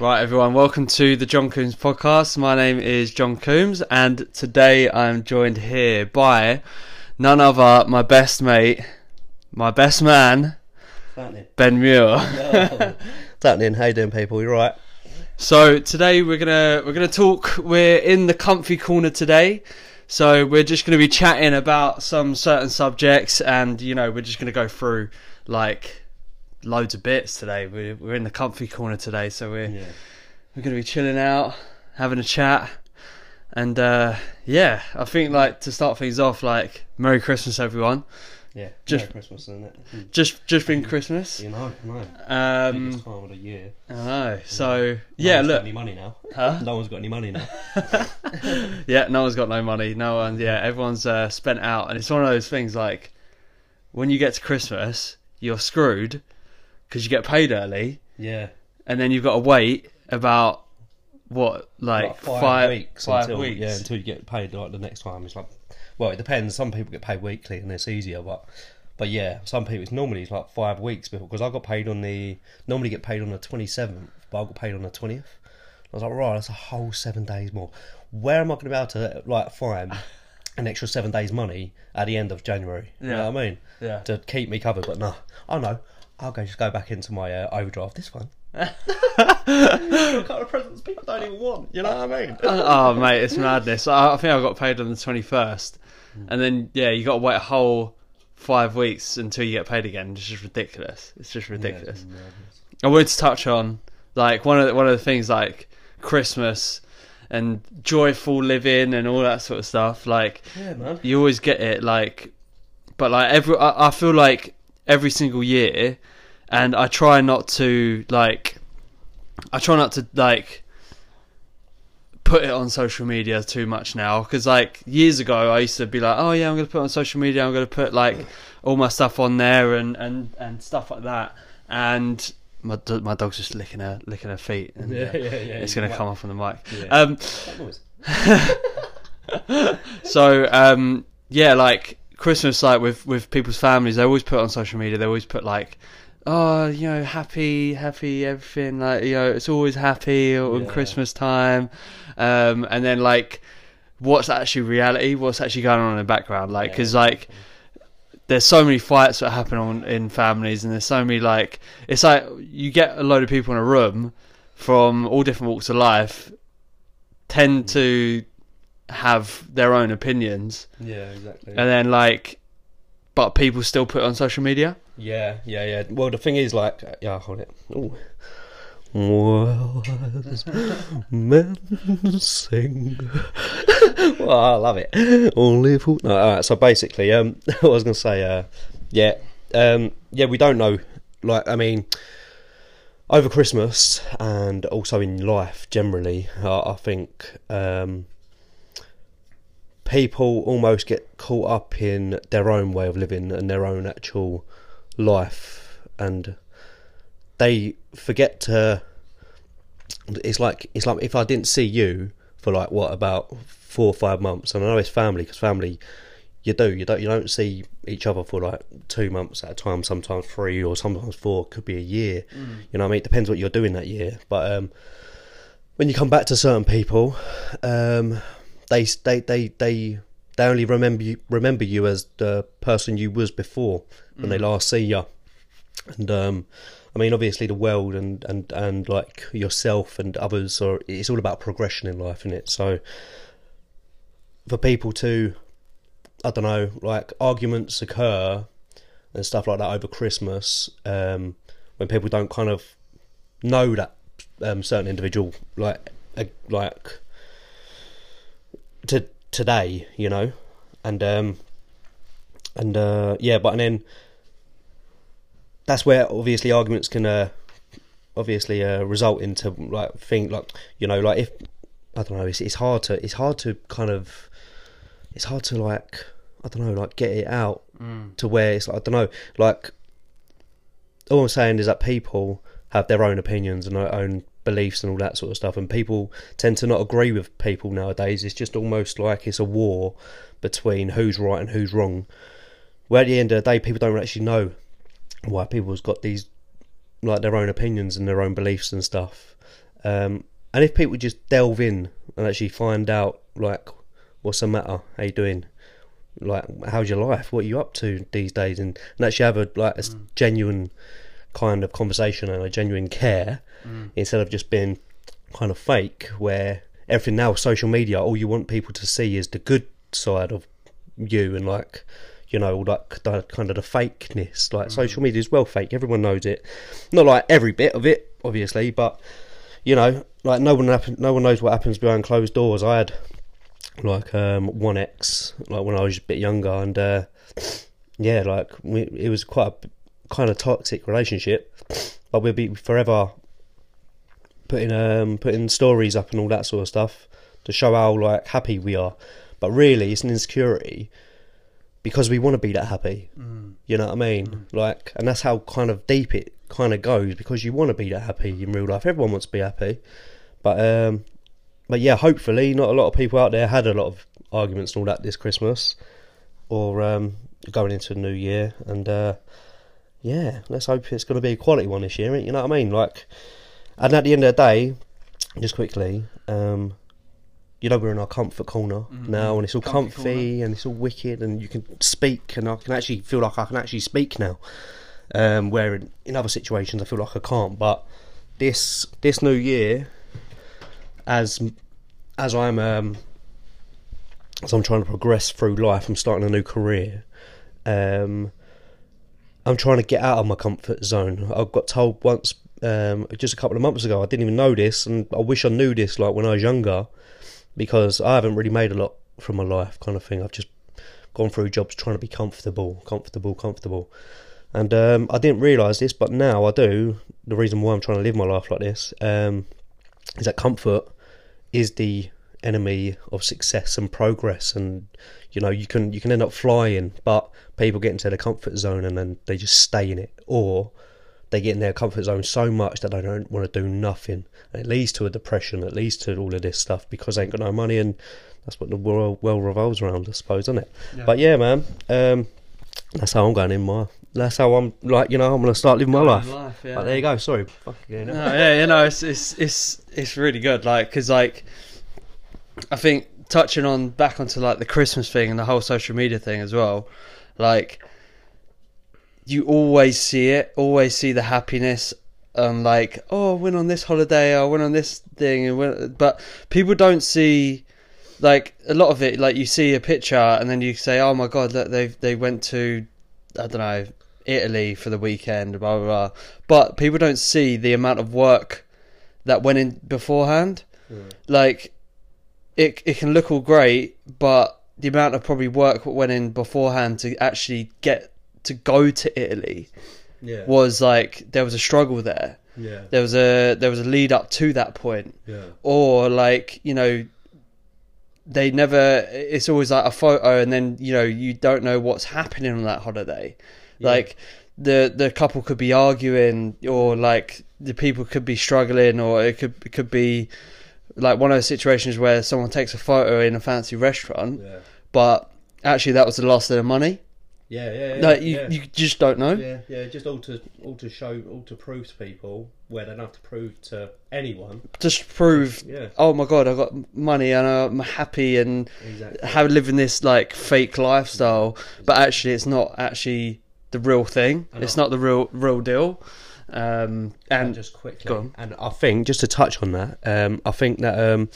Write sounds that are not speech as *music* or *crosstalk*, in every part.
Right, everyone, welcome to the John Coombs podcast. My name is John Coombs, and today I'm joined here by none other my best mate, my best man? Ben Muir. *laughs* What's happening? How you doing, people? You're right? So today we're gonna we're gonna talk. We're in the comfy corner today, so we're just gonna be chatting about some certain subjects, and you know we're just gonna go through like loads of bits today. We're we're in the comfy corner today, so we're Yeah. we're gonna be chilling out, having a chat, and uh, yeah, I think like to start things off, like Merry Christmas, everyone. Yeah. Just- Merry Christmas, isn't it? Mm. Just just been Christmas. You know, no. Um, Biggest time of the year. I know. So No yeah, one's got look, any money now? Huh? *laughs* No one's got any money now. *laughs* yeah, no one's got no money. No one, yeah, everyone's uh, spent out, and it's one of those things like when you get to Christmas, you're screwed because you get paid early, Yeah. and then you've got to wait about what like, five, weeks five until weeks. yeah until you get paid like the next time. It's like well, it depends. Some people get paid weekly and it's easier, but but yeah, some people it's normally it's like five weeks before because I got paid on the normally get paid on the twenty seventh, but I got paid on the twentieth. I was like, right, that's a whole seven days more. Where am I going to be able to like find *laughs* an extra seven days money at the end of January? You Yeah. know what I mean? yeah. To keep me covered, but no, I know. I'll go just go back into my uh, overdraft. This one. *laughs* a couple of presents people don't even want. You know what I mean? *laughs* oh mate, it's madness. I, I think I got paid on the twenty first, and then yeah, you got to wait a whole five weeks until you get paid again. It's just ridiculous. It's just ridiculous. I wanted to touch on like one of the, one of the things like Christmas and joyful living and all that sort of stuff. Like Yeah, man. you always get it, like, but like every I, I feel like every single year, and I try not to like, I try not to like put it on social media too much now because like years ago I used to be like, oh yeah, I'm gonna put on social media. I'm gonna put like all my stuff on there and and and stuff like that. And my do- my dog's just licking her licking her feet, and Yeah, yeah, yeah. it's gonna come off on the mic. Um, *laughs* so um, yeah, like Christmas, like with with people's families, they always put on social media. They always put like, oh, you know, happy, happy, everything. Like you know, it's always happy on Yeah. Christmas time. Um, and then like, what's actually reality? What's actually going on in the background? Like, because like there's so many fights that happen on in families, and there's so many like it's like you get a load of people in a room from all different walks of life, tend to have their own opinions, Yeah, exactly. and then like, but people still put it on social media. Yeah, yeah, yeah. Well, the thing is, like, yeah, hold it. Ooh. Well, men sing. *laughs* well, I love it. Only fool. No, all right. So basically, um, *laughs* I was gonna say, uh, yeah, um, yeah, we don't know. Like, I mean, over Christmas and also in life generally, I, I think um, people almost get caught up in their own way of living and their own actual life, and they forget to. It's like it's like if I didn't see you for like what about four or five months, and I know it's family because family, you do you don't you don't see each other for like two months at a time, sometimes three or sometimes four, could be a year. You know what I mean? It depends what you're doing that year, but um, when you come back to certain people, um, they they they they they only remember you remember you as the person you was before when they last see you. And um, I mean, obviously, the world and and and like yourself and others are. It's all about progression in life, isn't it? So for people to, I don't know, like arguments occur and stuff like that over Christmas, um, when people don't kind of know that um, certain individual, like like to today, you know, and um, and uh, yeah, but and then that's where obviously arguments can uh, obviously uh, result into like thing like you know like if I don't know it's it's hard to it's hard to kind of it's hard to like I don't know like get it out to where it's like, I don't know like all I'm saying is that people have their own opinions and their own beliefs and all that sort of stuff. And people tend to not agree with people nowadays. It's just almost like it's a war between who's right and who's wrong. Where at the end of the day, people don't actually know why people's got these like their own opinions and their own beliefs and stuff. Um, and if people just delve in and actually find out like what's the matter, how you doing, like how's your life, what are you up to these days, and, and actually have a like a Mm. genuine kind of conversation and a genuine care Mm. instead of just being kind of fake where everything now social media all you want people to see is the good side of you and like you know like the kind of the fakeness like Mm. social media is well fake everyone knows it not like every bit of it obviously but you know like no one happen, no one knows what happens behind closed doors i had like um one ex like when i was a bit younger and uh yeah like we, it was quite a kind of toxic relationship but we'll be forever putting um putting stories up and all that sort of stuff to show how like happy we are. But really it's an insecurity because we want to be that happy. Mm. you know what i mean? Like and that's how kind of deep it kind of goes because you want to be that happy in real life. Everyone wants to be happy. But um but yeah hopefully not a lot of people out there had a lot of arguments and all that this christmas or um going into the new year. And uh yeah let's hope it's going to be a quality one this year you know what i mean? Like and at the end of the day just quickly um you know we're in our comfort corner Mhm. now and it's all Comfy comfy and it's all wicked and you can speak and i can actually feel like i can actually speak now. Um where in, in other situations i feel like i can't but this this new year as as i'm um as i'm trying to progress through life i'm starting a new career um i'm trying to get out of my comfort zone. I got told once um just a couple of months ago i didn't even know this and i wish i knew this like when i was younger because i haven't really made a lot from my life kind of thing i've just gone through jobs trying to be comfortable comfortable comfortable and um, I didn't realise this, but now I do. The reason why I'm trying to live my life like this um, is that comfort is the enemy of success and progress. And you know, you can you can end up flying, but people get into their comfort zone and then they just stay in it, or they get in their comfort zone so much that they don't want to do nothing. And it leads to a depression. It leads to all of this stuff because they ain't got no money, and that's what the world well revolves around, I suppose, isn't it? Yeah. But yeah, man. Um, that's how I'm going in my. That's how I'm like. You know, I'm gonna start living my life. yeah. But there you go. Sorry. Fuck No, yeah, you know, it's it's it's it's really good. Like, because like, I think touching on back onto like the Christmas thing and the whole social media thing as well. Like, you always see it, always see the happiness. and like, oh, I went on this holiday, I went on this thing, and went, but people don't see like a lot of it. Like, you see a picture and then you say, oh my god, look, they they went to, I don't know, Italy for the weekend, blah blah blah. But people don't see the amount of work that went in beforehand. Mm. Like, it it can look all great, but the amount of probably work that went in beforehand to actually get to go to Italy Yeah. was like there was a struggle there. Yeah. There was a there was a lead up to that point, Yeah. or like you know. They never. It's always like a photo, and then you know you don't know what's happening on that holiday. Like the the couple could be arguing, or like the people could be struggling, or it could it could be like one of those situations where someone takes a photo in a fancy restaurant, Yeah. but actually that was the last of the money. Yeah. Yeah. yeah like you, yeah. you just don't know. Yeah, yeah, just all to all to show, all to prove to people where they don't have to prove to anyone. Just prove, Yeah, oh my god, I got money and I'm happy and exactly. have living this like fake lifestyle, but actually it's not actually the real thing. It's not the real real deal. Um, and and just quickly, and I think just to touch on that, um, I think that um,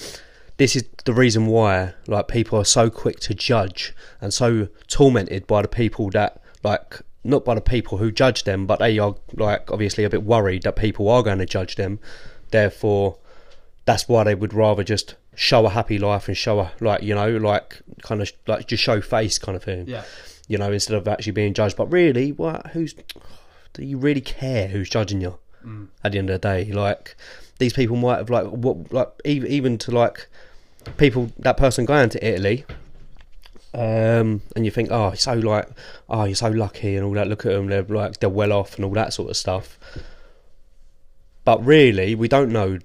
this is the reason why like people are so quick to judge and so tormented by the people that like not by the people who judge them, but they are like obviously a bit worried that people are going to judge them. Therefore, that's why they would rather just show a happy life and show a like you know like kind of like just show face kind of thing yeah, you know, instead of actually being judged. But really, what? Who's? Do you really care who's judging you? Mm. At the end of the day, like these people might have like what like even to like people that person going to Italy. Um, and you think, oh, so like, oh, you're so lucky and all that. Look at them; they're like they're well off and all that sort of stuff. But really, we don't know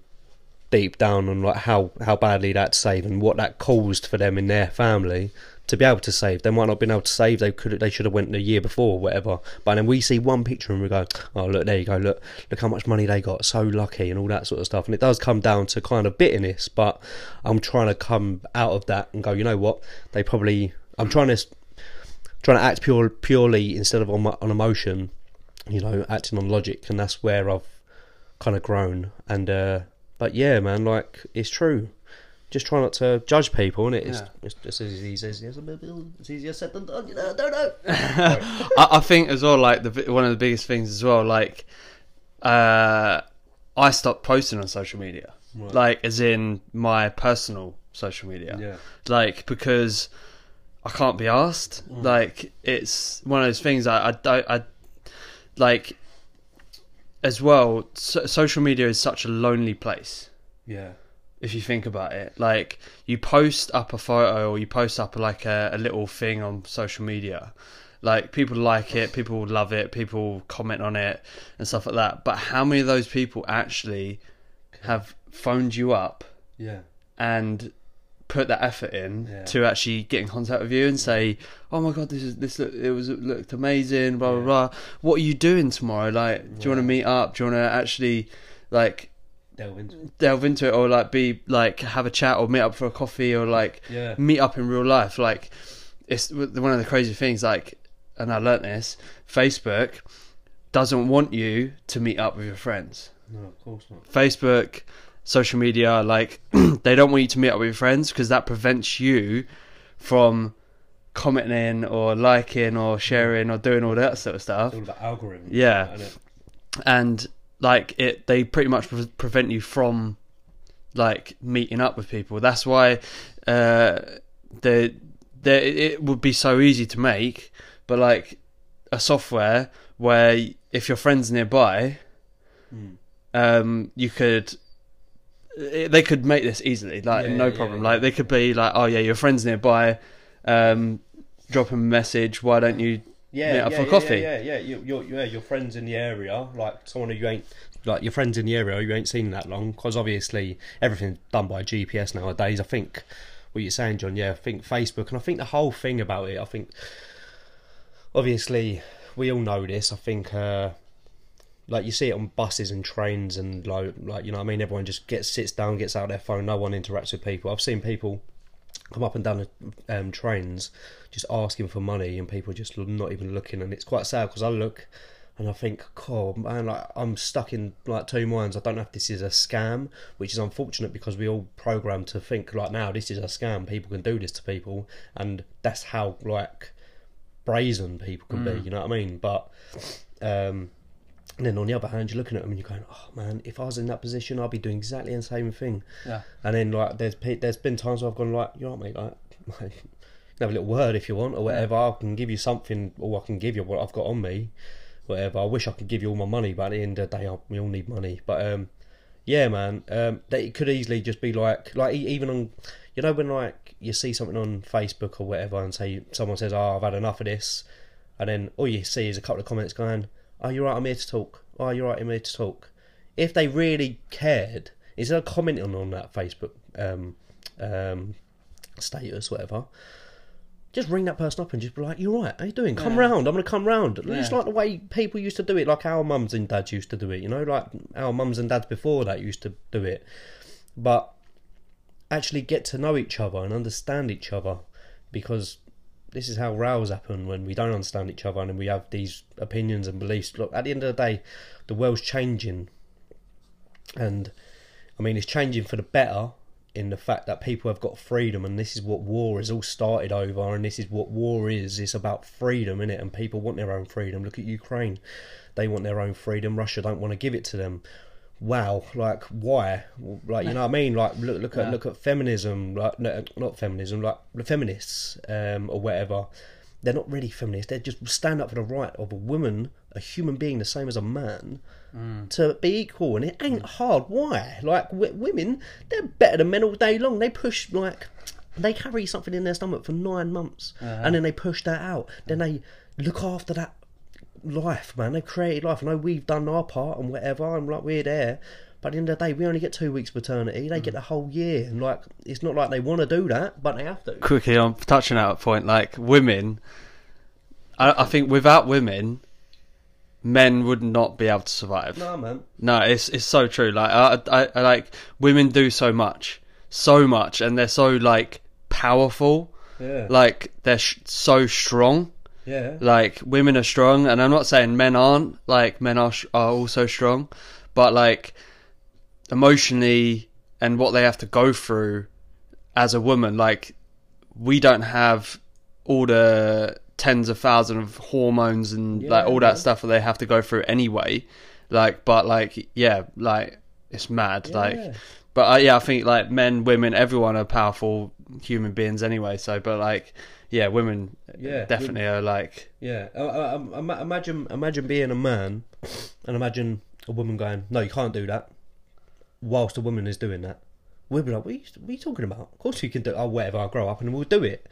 deep down on like how how badly that save and what that caused for them in their family to be able to save. They might not have been able to save. They could they should have went the year before, or whatever. But then we see one picture and we go, oh look, there you go. Look, look how much money they got. So lucky and all that sort of stuff. And it does come down to kind of bitterness. But I'm trying to come out of that and go. You know what? They probably. I'm trying to trying to act pure purely instead of on my, on emotion. You know, acting on logic, and that's where I've kind of grown. And uh, but yeah, man, like it's true just try not to judge people, and it? it's, Yeah. it's just as easy as it's easier said than done. You know, I don't know. *laughs* I, I think as well, like the one of the biggest things as well, like uh, I stopped posting on social media, Right. like as in my personal social media, Yeah. like because I can't be asked. Mm. Like it's one of those things I I don't I like as well. So, social media is such a lonely place Yeah. If you think about it. Like you post up a photo or you post up like a, a little thing on social media. Like people like it, people love it, people comment on it and stuff like that. But how many of those people actually have phoned you up Yeah. and put that effort in Yeah. to actually get in contact with you and say, "Oh my god, this is this look, it was it looked amazing." Blah Yeah. blah blah. What are you doing tomorrow? Like, do you want to meet up? Do you want to actually like Delve into. delve into it or like be like have a chat or meet up for a coffee or like Yeah. meet up in real life like it's one of the crazy things like and I learnt this Facebook doesn't want you to meet up with your friends No, of course not. Facebook social media like *clears throat* they don't want you to meet up with your friends because that prevents you from commenting or liking or sharing or doing all that sort of stuff It's all about algorithms. Yeah. and like it they pretty much pre- prevent you from like meeting up with people that's why uh the the it would be so easy to make but like a software where if your friends nearby Mm. um you could it, they could make this easily like Yeah, no problem yeah. like they could be like oh yeah your friends nearby um drop them a message why don't you Yeah, yeah, for yeah, coffee. Yeah, yeah, yeah. You, you're, yeah, your friends in the area, like someone who you ain't, like your friends in the area you ain't seen that long, because obviously everything's done by GPS nowadays. I think what you're saying, John. Yeah, I think Facebook, and I think the whole thing about it. I think obviously we all know this. I think. uh like you see it on buses and trains and like, like you know what I mean everyone just gets sits down gets out their phone no one interacts with people I've seen people come up and down the um, trains just asking for money and people just not even looking. And it's quite sad because I look and I think God man like I'm stuck in like two minds. I don't know if this is a scam which is unfortunate because we all programmed to think like now this is a scam. People can do this to people and that's how like brazen people can be you know what I mean? But um and then on the other hand, you're looking at them and you're going, "Oh man, if I was in that position, I'd be doing exactly the same thing." Yeah. And then like, there's pe- there's been times where I've gone like, "You know mate? Like, like, *laughs* you can have a little word if you want or whatever. I can give you something, or I can give you what I've got on me, whatever. I wish I could give you all my money, but at the end of the day, I, we all need money. But um, yeah, man, um, that it could easily just be like, like even on, you know, when like you see something on Facebook or whatever, and say someone says, "Oh, I've had enough of this," and then all you see is a couple of comments going, "Oh, you're right, I'm here to talk. Oh, you're right, I'm here to talk." If they really cared, instead of commenting on that Facebook um, um, status, whatever, just ring that person up and just be like, "You're right. How you doing? Come Yeah. round. I'm gonna come round." It's Yeah. like the way people used to do it, like our mums and dads used to do it. You know, like our mums and dads before that used to do it. But actually get to know each other and understand each other, because this is how rows happen when we don't understand each other and we have these opinions and beliefs. Look, at the end of the day, the world's changing, and I mean, it's changing for the better in the fact that people have got freedom, and this is what war is all started over, and this is what war is. It's about freedom, in it, and people want their own freedom. Look at Ukraine; they want their own freedom. Russia don't want to give it to them. Wow, like why? Like you know what I mean? Like look, look Yeah. at look at feminism, like no, not feminism, like the feminists um, or whatever. They're not really feminists. They just stand up for the right of a woman, a human being, the same as a man, mm. to be equal, and it ain't mm. hard. Why? Like w- women, they're better than men all day long. They push like they carry something in their stomach for nine months, uh-huh. and then they push that out. Then they look after that life, man. They've created life. I know we've done our part and whatever, and like we're there, But at the end of the day, we only get two weeks paternity. They get mm. the whole year, and like it's not like they want to do that, but they have to. quickly I'm touching on that point, like women, I, I think without women, men would not be able to survive. No, man. No, it's it's so true. Like I, I, I like women do so much, so much, and they're so like powerful. Yeah. Like they're sh- so strong. Yeah. Like women are strong, and I'm not saying men aren't. Like men are sh- are also strong, but like emotionally and what they have to go through as a woman, like we don't have all the tens of thousands of hormones and like all that man. stuff that they have to go through anyway. Like, but like, yeah, like it's mad. Yeah. Like, but uh, yeah, I think like men, women, everyone are powerful human beings anyway. So, but like, yeah, women Yeah, definitely are like, Yeah, uh, uh, um, imagine imagine being a man, and imagine a woman going, "No, you can't do that," whilst a woman is doing that. We'd be like, "What are you, what are you talking about? Of course you can do. Oh, whatever. I'll grow up and we'll do it."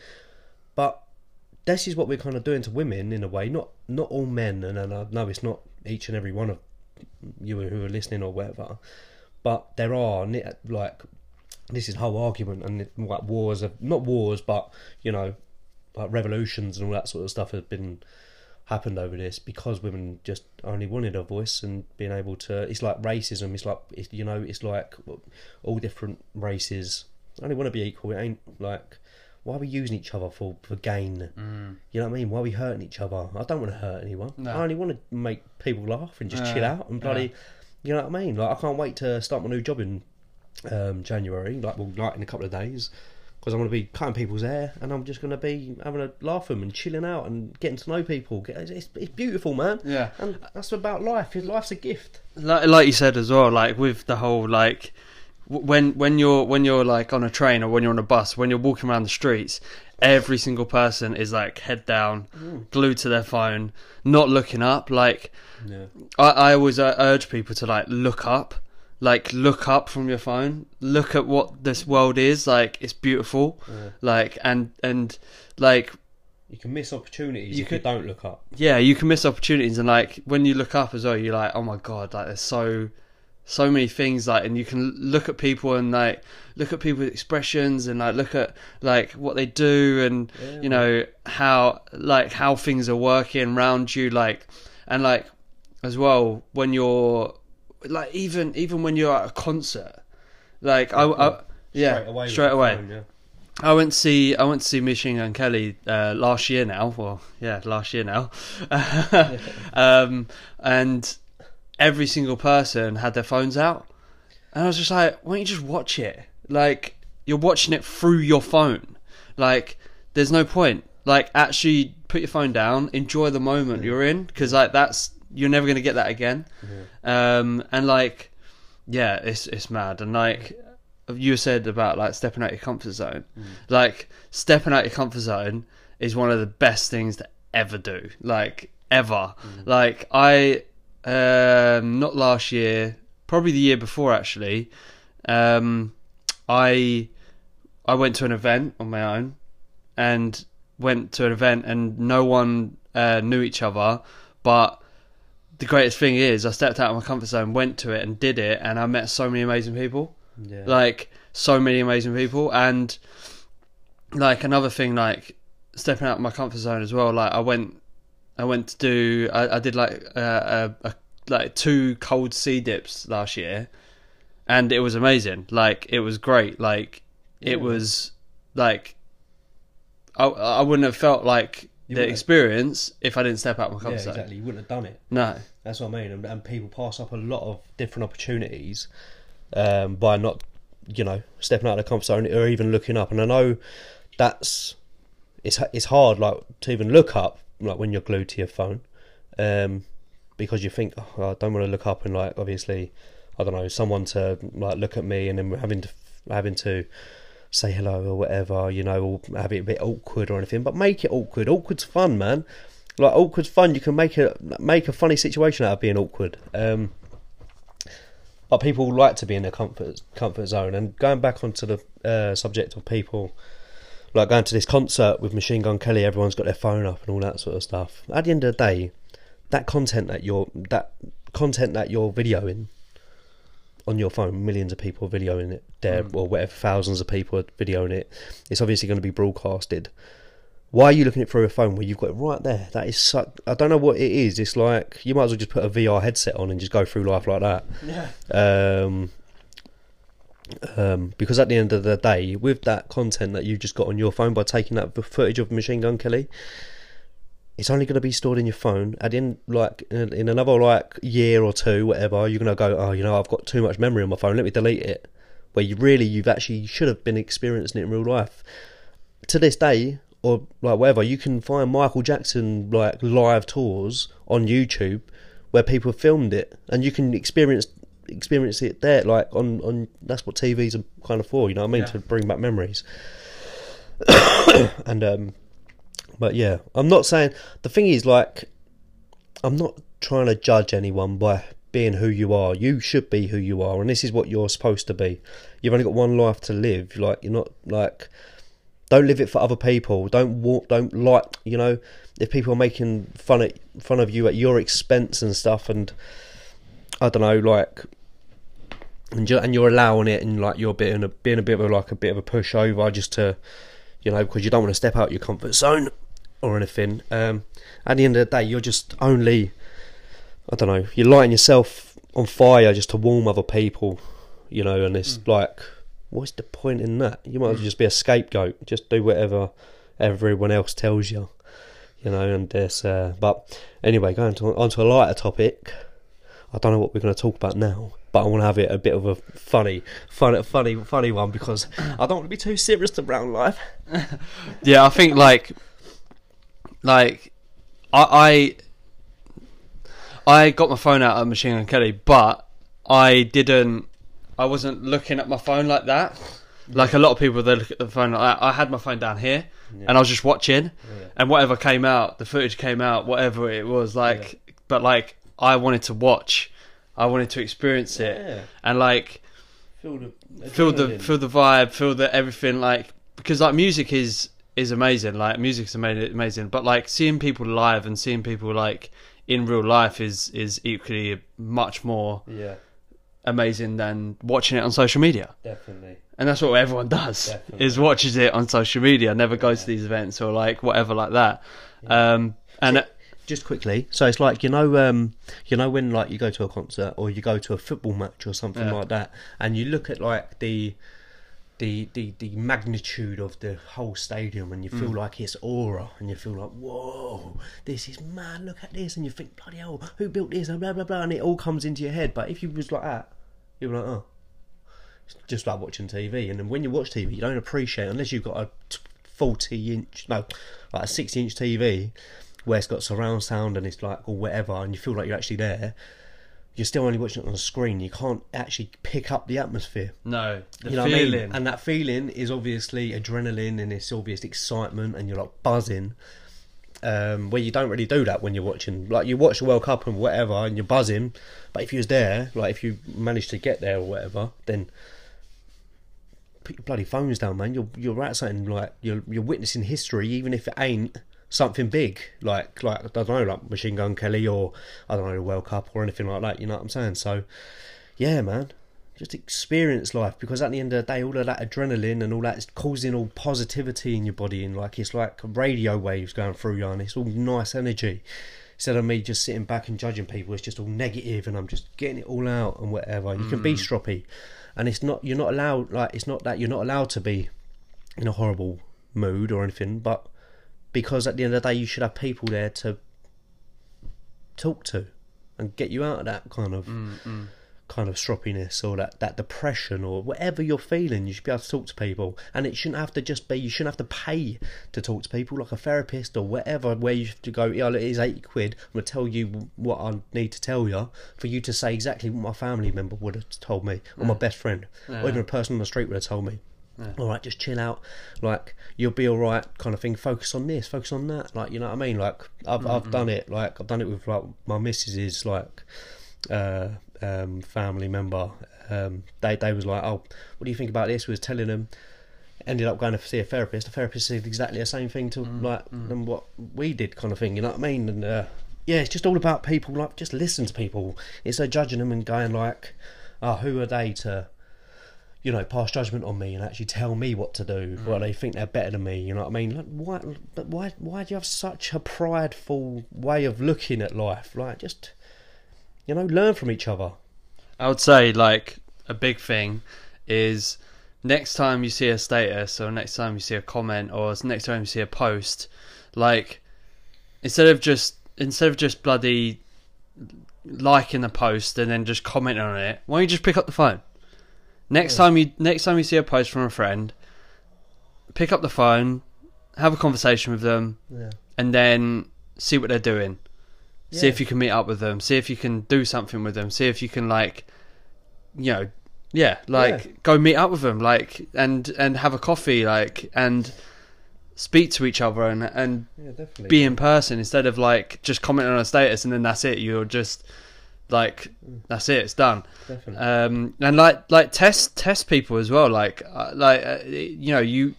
But this is what we're kind of doing to women in a way. Not not all men, and, and I know it's not each and every one of you who are listening or whatever, but there are like this is whole argument and like wars of not wars, but you know like revolutions and all that sort of stuff has been happened over this because women just only wanted a voice and being able to it's like racism it's like it's, you know it's like all different races. Only want to be equal it ain't like why are we using each other for for gain? You know what I mean? Why are we hurting each other? I don't want to hurt anyone. No. I only want to make people laugh and just chill out and bloody yeah. you know what I mean? Like I can't wait to start my new job in um, January like well like in a couple of days because I'm going to be cutting people's hair and I'm just going to be having a laugh with them and chilling out and getting to know people. It's, it's, it's beautiful, man. yeah. And that's about life. Life's a gift. like, like you said as well like with the whole like when when you're when you're like on a train or when you're on a bus when you're walking around the streets every single person is like head down glued to their phone not looking up like Yeah. i, I always uh, urge people to like look up like look up from your phone look at what this world is like it's beautiful Yeah. like and and like You can miss opportunities You if could- you don't look up. yeah, you can miss opportunities, and like when you look up as well, you're like, oh my god, like there's so, so many things like, and you can look at people and like look at people's expressions and like look at like what they do and Yeah. you know how like how things are working around you, like and like as well when you're like even even when you're at a concert, like I, I yeah Straight away. straight away. phone, yeah. I went to see I went to see Machine Gun Kelly uh, last year now. Well, yeah, last year now. *laughs* um, and every single person had their phones out, and I was just like, "Why don't you just watch it? Like you're watching it through your phone. Like there's no point. Like actually put your phone down, enjoy the moment you're in, because like that's you're never gonna get that again. Um, and like, yeah, it's it's mad. And like you said about like stepping out your comfort zone, like stepping out your comfort zone is one of the best things to ever do. Like ever. Like I, um, not last year, probably the year before actually. Um, I I went to an event on my own, and went to an event and no one uh, knew each other, but the greatest thing is I stepped out of my comfort zone, went to it and did it, and I met so many amazing people. Yeah. Like so many amazing people, and like another thing, like stepping out of my comfort zone as well. Like I went, I went to do, I, I did like uh, a, a like two cold sea dips last year, and it was amazing. Like it was great. Like Yeah. it was like I I wouldn't have felt like You the wouldn't have- experience if I didn't step out of my yeah, comfort zone. exactly. You wouldn't have done it. No. That's what I mean. And, and people pass up a lot of different opportunities um, by not, you know, stepping out of the comfort zone or even looking up. And I know that's it's it's hard, like to even look up, like when you're glued to your phone, um, because you think, oh, I don't want to look up and like obviously, I don't know, someone to like look at me and then having to having to say hello or whatever, you know, or have it a bit awkward or anything. But make it awkward. Awkward's fun, man like awkward's fun. You can make a make a funny situation out of being awkward. Um, but people like to be in their comfort comfort zone. And going back onto the uh, subject of people like going to this concert with Machine Gun Kelly, everyone's got their phone up and all that sort of stuff. At the end of the day, that content that you're that content that you're videoing, on your phone, millions of people are videoing it there, Mm. or whatever, thousands of people are videoing it. It's obviously going to be broadcasted. Why are you looking at it through a phone where you've got it right there? That is such. I don't know what it is. It's like you might as well just put a VR headset on and just go through life like that. Yeah. Um, um, because at the end of the day, with that content that you've just got on your phone by taking that footage of Machine Gun Kelly, it's only going to be stored in your phone. And end, like in, in another like year or two, whatever, you're going to go, oh, you know, I've got too much memory on my phone. Let me delete it. Where you really, you've actually should have been experiencing it in real life. To this day, or like whatever, you can find Michael Jackson like live tours on YouTube where people filmed it, and you can experience experience it there. Like on on that's what TVs are kind of for. You know what I mean? Yeah. To bring back memories. *coughs* and um, but yeah, I'm not saying the thing is like I'm not trying to judge anyone by being who you are. You should be who you are, and this is what you're supposed to be. You've only got one life to live. Like you're not like don't live it for other people. Don't walk. Don't like you know if people are making fun at fun of you at your expense and stuff, and I don't know like. And you're, and you're allowing it, and like you're being a being a bit of a, like a bit of a pushover, just to, you know, because you don't want to step out your comfort zone or anything. Um, at the end of the day, you're just only, I don't know, you're lighting yourself on fire just to warm other people, you know, and it's like, what's the point in that? You might as well just be a scapegoat, just do whatever everyone else tells you, you know, and this, uh, but anyway, going to, onto a lighter topic, I don't know what we're going to talk about now. But I want to have it a bit of a funny, funny, funny, funny one because I don't want to be too serious around life. *laughs* Yeah, I think like, like, I, I, I got my phone out of Machine Gun Kelly, but I didn't. I wasn't looking at my phone like that. Like a lot of people, they look at the phone like that. I had my phone down here, and I was just watching, Yeah. and whatever came out, the footage came out, whatever it was like. But like, I wanted to watch, I wanted to experience it, Yeah. and like Feel the feel the feel the vibe, feel the everything like because like music is is amazing, like music's amazing, amazing. But like seeing people live and seeing people like in real life is is equally much more Yeah, amazing than watching it on social media. definitely. And that's what everyone does Definitely. is watches it on social media, never goes to these events or like whatever like that. Um, and Just quickly, so it's like you know, um, you know when like you go to a concert or you go to a football match or something Yeah. like that, and you look at like the, the the the magnitude of the whole stadium, and you feel mm. like it's aura, and you feel like whoa, this is mad. Look at this, and you think bloody hell, who built this? And blah blah blah, and it all comes into your head. But if you was like that, you'd be like, oh, it's just like watching TV. And then when you watch TV, you don't appreciate unless you've got a forty inch, no, like a sixty inch TV where it's got surround sound and it's like or whatever, and you feel like you're actually there. You're still only watching it on a screen. You can't actually pick up the atmosphere. no, the you know what I mean? feeling. And that feeling is obviously adrenaline and it's obvious excitement, and you're like buzzing. Um, where you don't really do that when you're watching, like you watch the World Cup and whatever, and you're buzzing. But if you was there, like if you managed to get there or whatever, then put your bloody phones down, man. You're you're at something like you're you're witnessing history, even if it ain't something big, like like I don't know, like Machine Gun Kelly or I don't know the World Cup or anything like that. You know what I'm saying? So, yeah, man, just experience life because at the end of the day, all of that adrenaline and all that is causing all positivity in your body, and like it's like radio waves going through you, and it's all nice energy. Instead of me just sitting back and judging people, it's just all negative, and I'm just getting it all out and whatever. You can be mm. stroppy, and it's not you're not allowed like it's not that you're not allowed to be in a horrible mood or anything, but because at the end of the day, you should have people there to talk to and get you out of that kind of mm, mm. kind of stroppiness or that, that depression or whatever you're feeling. You should be able to talk to people, and it shouldn't have to just be. You shouldn't have to pay to talk to people like a therapist or whatever. Where you have to go, yeah, it is eighty quid. I'm gonna tell you what I need to tell you for you to say exactly what my family member would have told me, or my best friend, or even a person on the street would have told me. All right, just chill out. Like you'll be all right, kind of thing. Focus on this, focus on that. Like you know what I mean. Like I've I've done it. Like I've done it with like my missus's like uh, um, family member. Um, they they was like, oh, what do you think about this? We was telling them. Ended up going to see a therapist. The therapist said exactly the same thing to like than what we did, kind of thing. You know what I mean? And uh, yeah, it's just all about people. Like just listen to people It's of judging them and going like, oh, who are they to, you know, pass judgment on me and actually tell me what to do? Mm. Well, they think they're better than me. You know what I mean? Like, why? But why? Why do you have such a prideful way of looking at life? Like, just, you know, learn from each other. I would say like a big thing is next time you see a status or next time you see a comment or next time you see a post, like instead of just instead of just bloody liking the post and then just commenting on it, why don't you just pick up the phone? Next Yeah. time you next time you see a post from a friend, pick up the phone, have a conversation with them, Yeah. and then see what they're doing. See if you can meet up with them. See if you can do something with them. See if you can like, you know, yeah, like Yeah. go meet up with them, like and and have a coffee, like and speak to each other and and Yeah, be in person instead of like just commenting on a status and then that's it. You're just like that's it. It's done. definitely. Um, and like like test test people as well. Like uh, like uh, you know you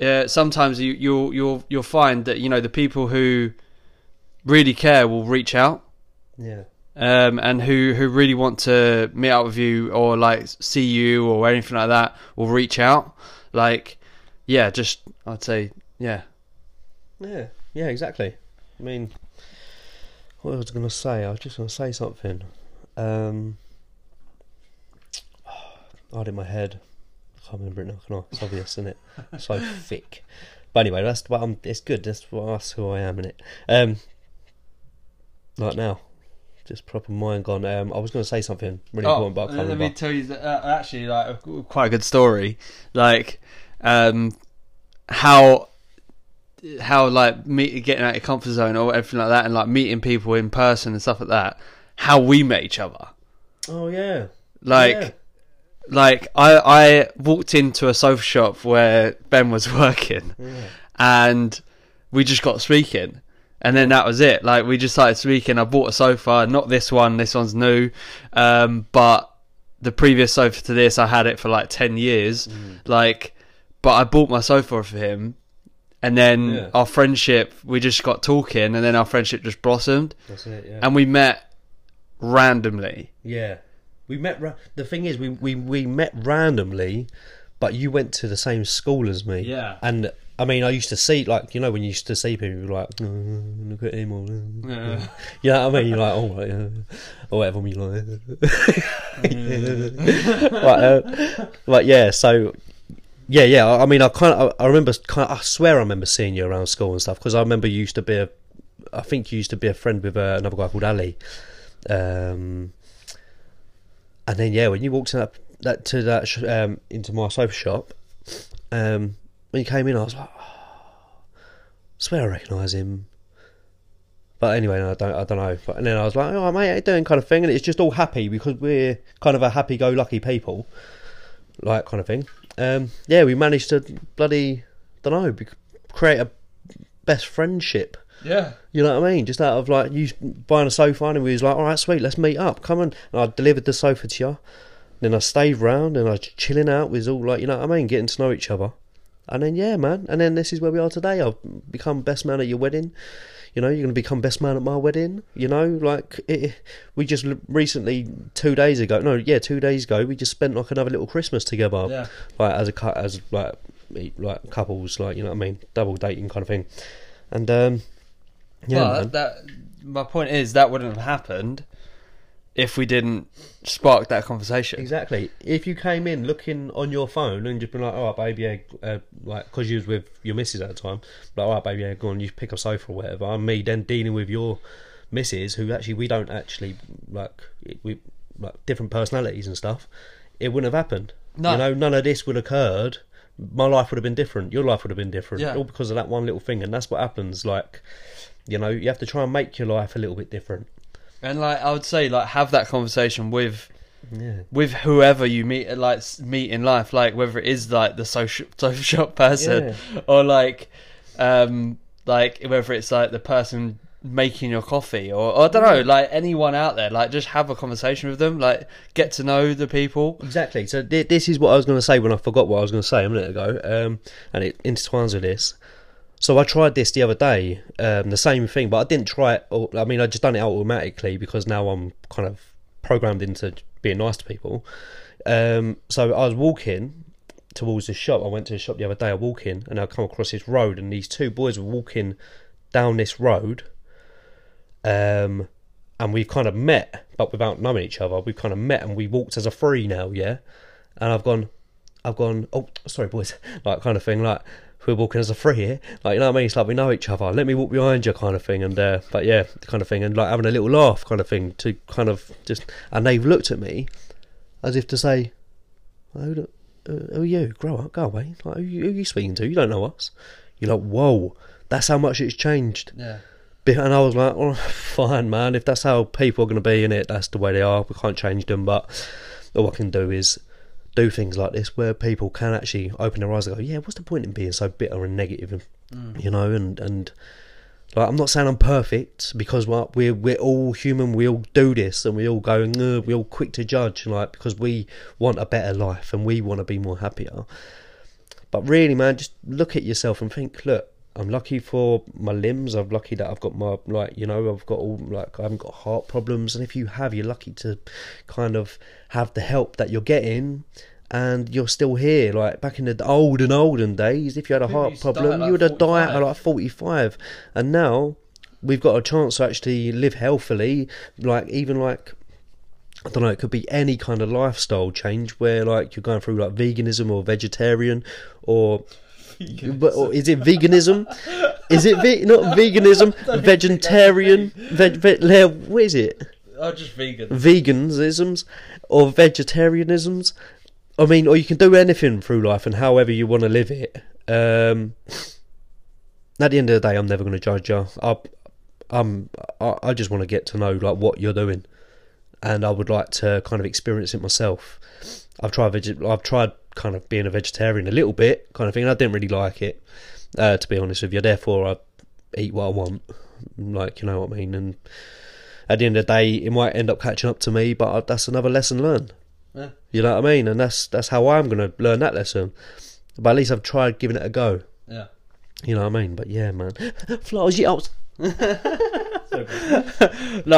uh, sometimes you you'll you'll you'll find that you know the people who really care will reach out yeah. um, and who who really want to meet up with you or like see you or anything like that will reach out. Like yeah, just I'd say yeah. Yeah, yeah, exactly. I mean, what I was going to say? I was just going to say something. Um, *sighs* I had it in my head. I can't remember it now. Can I? It's obvious, isn't it? So *laughs* thick. But anyway, that's what I'm. It's good. That's what that's who I am in it. Um, right now, just proper mind gone. Um, I was going to say something really important, but I can't Oh, let remember. me tell you that uh, actually like quite a good story. Like um, how how like meet getting out of your comfort zone or everything like that, and like meeting people in person and stuff like that. How we met each other. Oh yeah, Like Yeah. like I I walked into a sofa shop where Ben was *laughs* working yeah. and we just got speaking. And then that was it. Like we just started speaking. I bought a sofa, not this one. This one's new, um, but the previous sofa to this, I had it for like ten years. Like, but I bought my sofa for him, and then Yeah. our friendship, we just got talking, and then our friendship just blossomed, That's it. Yeah. and we met randomly. Yeah, we met. Ra- the thing is, we, we we met randomly, but you went to the same school as me. Yeah. and I mean, I used to see like you know when you used to see people, you're like, "Oh, look at him, or Yeah. *laughs* you know what I mean? You're like, oh, right, yeah. or whatever you like. *laughs* but, uh, but yeah, so. Yeah, yeah. I I mean, I kind of, I remember, kind of, I swear, I remember seeing you around school and stuff because I remember you used to be a, I think you used to be a friend with uh, another guy called Ali, um, and then yeah, when you walked in that, that to that sh- um, into my sofa shop, um, when you came in, I was like, oh, swear I recognise him. But anyway, no, I don't, I don't know. But and then I was like, oh mate, how you doing, kind of thing, and it's just all happy because we're kind of a happy-go-lucky people, like kind of thing. Um, yeah, we managed to bloody, don't know, create a best friendship. Yeah. You know what I mean? Just out of like you buying a sofa, and we was like, all right, sweet, let's meet up. Come on. And I delivered the sofa to you. Then I stayed round and I was chilling out. Was all like, you know what I mean, getting to know each other. And then yeah, man. And then this is where we are today. I've become best man at your wedding. You know, you're going to become best man at my wedding. You know, like it, we just recently, two days ago, no, yeah, two days ago, we just spent like another little Christmas together Yeah. like as a as like like couples, like you know what I mean, double dating kind of thing. And um, yeah, well, man. that my point is that wouldn't have happened if we didn't spark that conversation. exactly. If you came in looking on your phone and just been like, "Oh, baby, yeah," uh, like because you was with your missus at the time, like, "All right, baby, yeah, go on, you pick up sofa or whatever." I'm me then dealing with your missus, who actually we don't actually like we like different personalities and stuff. It wouldn't have happened. No. You know, none of this would have occurred. My life would have been different. Your life would have been different. Yeah. All because of that one little thing, and that's what happens. Like, you know, you have to try and make your life a little bit different. And like I would say, like have that conversation with Yeah. with whoever you meet, like meet in life, like whether it is like the social *laughs* social shop person or like um like whether it's like the person making your coffee or, or I don't know, like anyone out there, like just have a conversation with them, like get to know the people. Exactly. So th- this is what I was going to say when I forgot what I was going to say a minute ago, um, and it intertwines with this. So I tried this the other day, um, the same thing, but I didn't try it. I mean, I just done it automatically because now I'm kind of programmed into being nice to people. Um, so I was walking towards the shop. I went to the shop the other day. I walk in and I come across this road, and these two boys were walking down this road. Um, and we've kind of met, but without knowing each other. We've kind of met and we walked as a three now, yeah. And I've gone, I've gone. Oh, sorry, boys, *laughs* like kind of thing, like we're walking as a three here, like you know what I mean. It's like we know each other. Let me walk behind you, kind of thing. And uh, but yeah, kind of thing, and like having a little laugh, kind of thing, to kind of just. And they've looked at me as if to say, "Oh, look, uh, who are you? Grow up, go away. Like, who, who are you speaking to? You don't know us." You're like, "Whoa, that's how much it's changed." Yeah. And I was like, oh, fine, man. If that's how people are going to be in it, that's the way they are. We can't change them. But all I can do is do things like this where people can actually open their eyes and go, yeah, what's the point in being so bitter and negative? And, Mm. You know, and, and like, I'm not saying I'm perfect because what we're we're all human. We all do this, and we all go. We're all quick to judge, like because we want a better life and we want to be more happier. But really, man, just look at yourself and think. Look, I'm lucky for my limbs. I'm lucky that I've got my like, you know, I've got all like I haven't got heart problems. And if you have, you're lucky to kind of have the help that you're getting. And you're still here, like back in the old and olden days. If you had a heart used to die problem, you would have died at like 45. And now we've got a chance to actually live healthily. Like even like I don't know, it could be any kind of lifestyle change where like you're going through like veganism or vegetarian or but or is it veganism? Is it ve- not *laughs* veganism? Vegetarian? Veg- ve- what is it? Oh, just vegan. Veganisms or vegetarianisms? I mean, or you can do anything through life and however you want to live it. Um, at the end of the day, I'm never going to judge you. I, I'm, I, I just want to get to know like what you're doing, and I would like to kind of experience it myself. I've tried veg- I've tried kind of being a vegetarian a little bit, kind of thing. And I didn't really like it, uh, to be honest with you. Therefore, I eat what I want, like you know what I mean. And at the end of the day, it might end up catching up to me, but that's another lesson learned. Yeah. You know what I mean? And that's that's how I'm going to learn that lesson. But at least I've tried giving it a go. Yeah. You know what I mean? But yeah, man. *laughs* Flowers, you out. *laughs* no,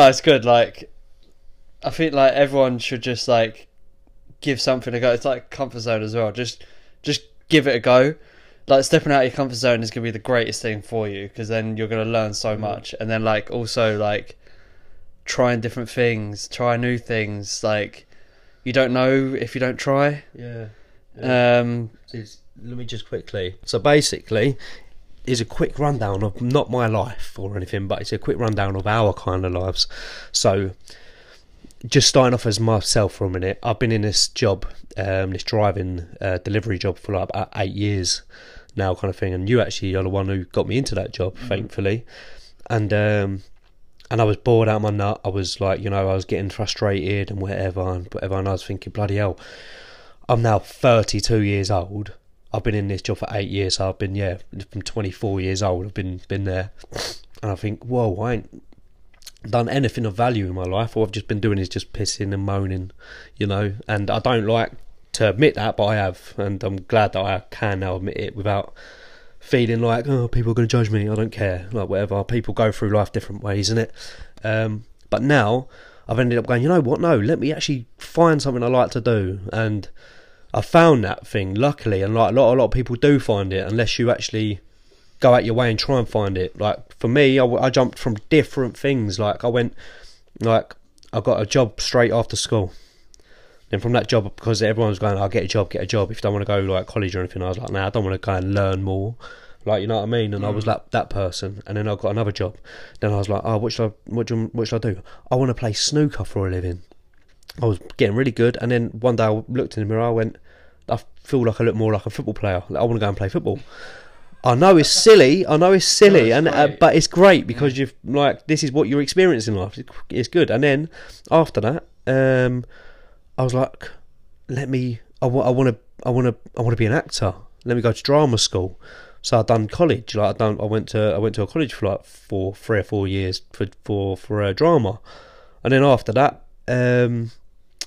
it's good. Like, I think like everyone should just like give something a go. It's like comfort zone as well. Just, just give it a go. Like stepping out of your comfort zone is gonna be the greatest thing for you because then you're gonna learn so much. And then like also like trying different things, try new things. Like you don't know if you don't try. Yeah. Um, Is- let me just quickly. So basically, is a quick rundown of not my life or anything, but it's a quick rundown of our kind of lives. So, just starting off as myself for a minute, I've been in this job, um, this driving uh, delivery job for like about eight years now, kind of thing. And you actually are the one who got me into that job, thankfully. And um, and I was bored out of my nut. I was like, you know, I was getting frustrated and whatever and whatever. And I was thinking, bloody hell, I'm now 32 years old. I've been in this job for eight years. So I've been, yeah, from 24 years old. I've been been there, and I think, whoa, I ain't done anything of value in my life. All I've just been doing is just pissing and moaning, you know. And I don't like to admit that, but I have, and I'm glad that I can now admit it without feeling like, oh, people are going to judge me. I don't care, like whatever. People go through life different ways, isn't it? Um, but now I've ended up going, you know what? No, let me actually find something I like to do, and I found that thing luckily, and like a lot, a lot of people do find it unless you actually go out your way and try and find it. Like for me, I jumped from different things. Like I went, like I got a job straight after school. Then from that job, because everyone was going, I'll get a job, get a job. If you don't want to go like college or anything, I was like, nah, I don't want to go and learn more. Like you know what I mean? And I was mm. like that person. And then I got another job. Then I was like, oh, what should I, what, do you- what should I do? I want to play snooker for a living. I was getting really good, and then one day I looked in the mirror. I went, I feel like I look more like a football player. I want to go and play football. I know it's silly. I know it's silly, it's and uh, but it's great because you've like this is what you're experiencing in life. It's, good. And then after that, um, I was like, let me. I want. I want to. I want to. I want to be an actor. Let me go to drama school. So I done college. Like I done. I went to. I went to a college for like for three or four years for for for uh, drama, and then after that, um,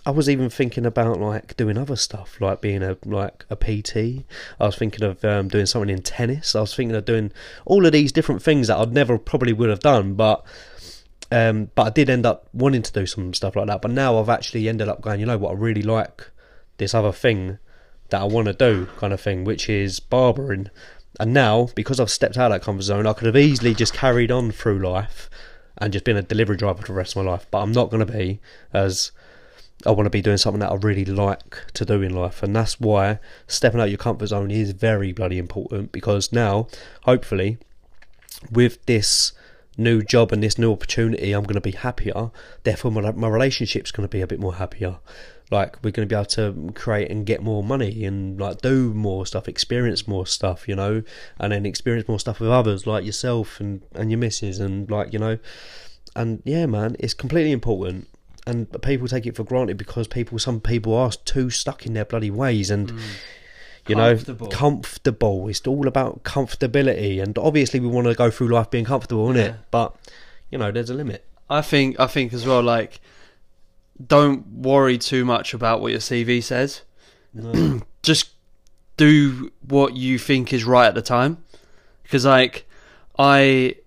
I was even thinking about like doing other stuff, like being a like a PT. I was thinking of um, doing something in tennis. I was thinking of doing all of these different things that I'd never probably would have done, but Um, but I did end up wanting to do some stuff like that. But now I've actually ended up going, you know what, I really like this other thing that I want to do, kind of thing, which is barbering. And now, because I've stepped out of that comfort zone, I could have easily just carried on through life and just been a delivery driver for the rest of my life. But I'm not going to be, as I want to be doing something that I really like to do in life. And that's why stepping out of your comfort zone is very bloody important because now, hopefully, with this new job and this new opportunity, I'm going to be happier. Therefore, my, my relationship's going to be a bit more happier. Like we're going to be able to create and get more money and like do more stuff, experience more stuff, you know, and then experience more stuff with others like yourself and and your missus and like you know, and yeah, man, it's completely important. And people take it for granted because people, some people are too stuck in their bloody ways and. Mm. You know, Comfortable. comfortable. It's all about comfortability, and obviously we want to go through life being comfortable, isn't Yeah. it? But you know, there's a limit. I think I think as well like don't worry too much about what your CV says. No. *clears throat* Just do what you think is right at the time. Because like I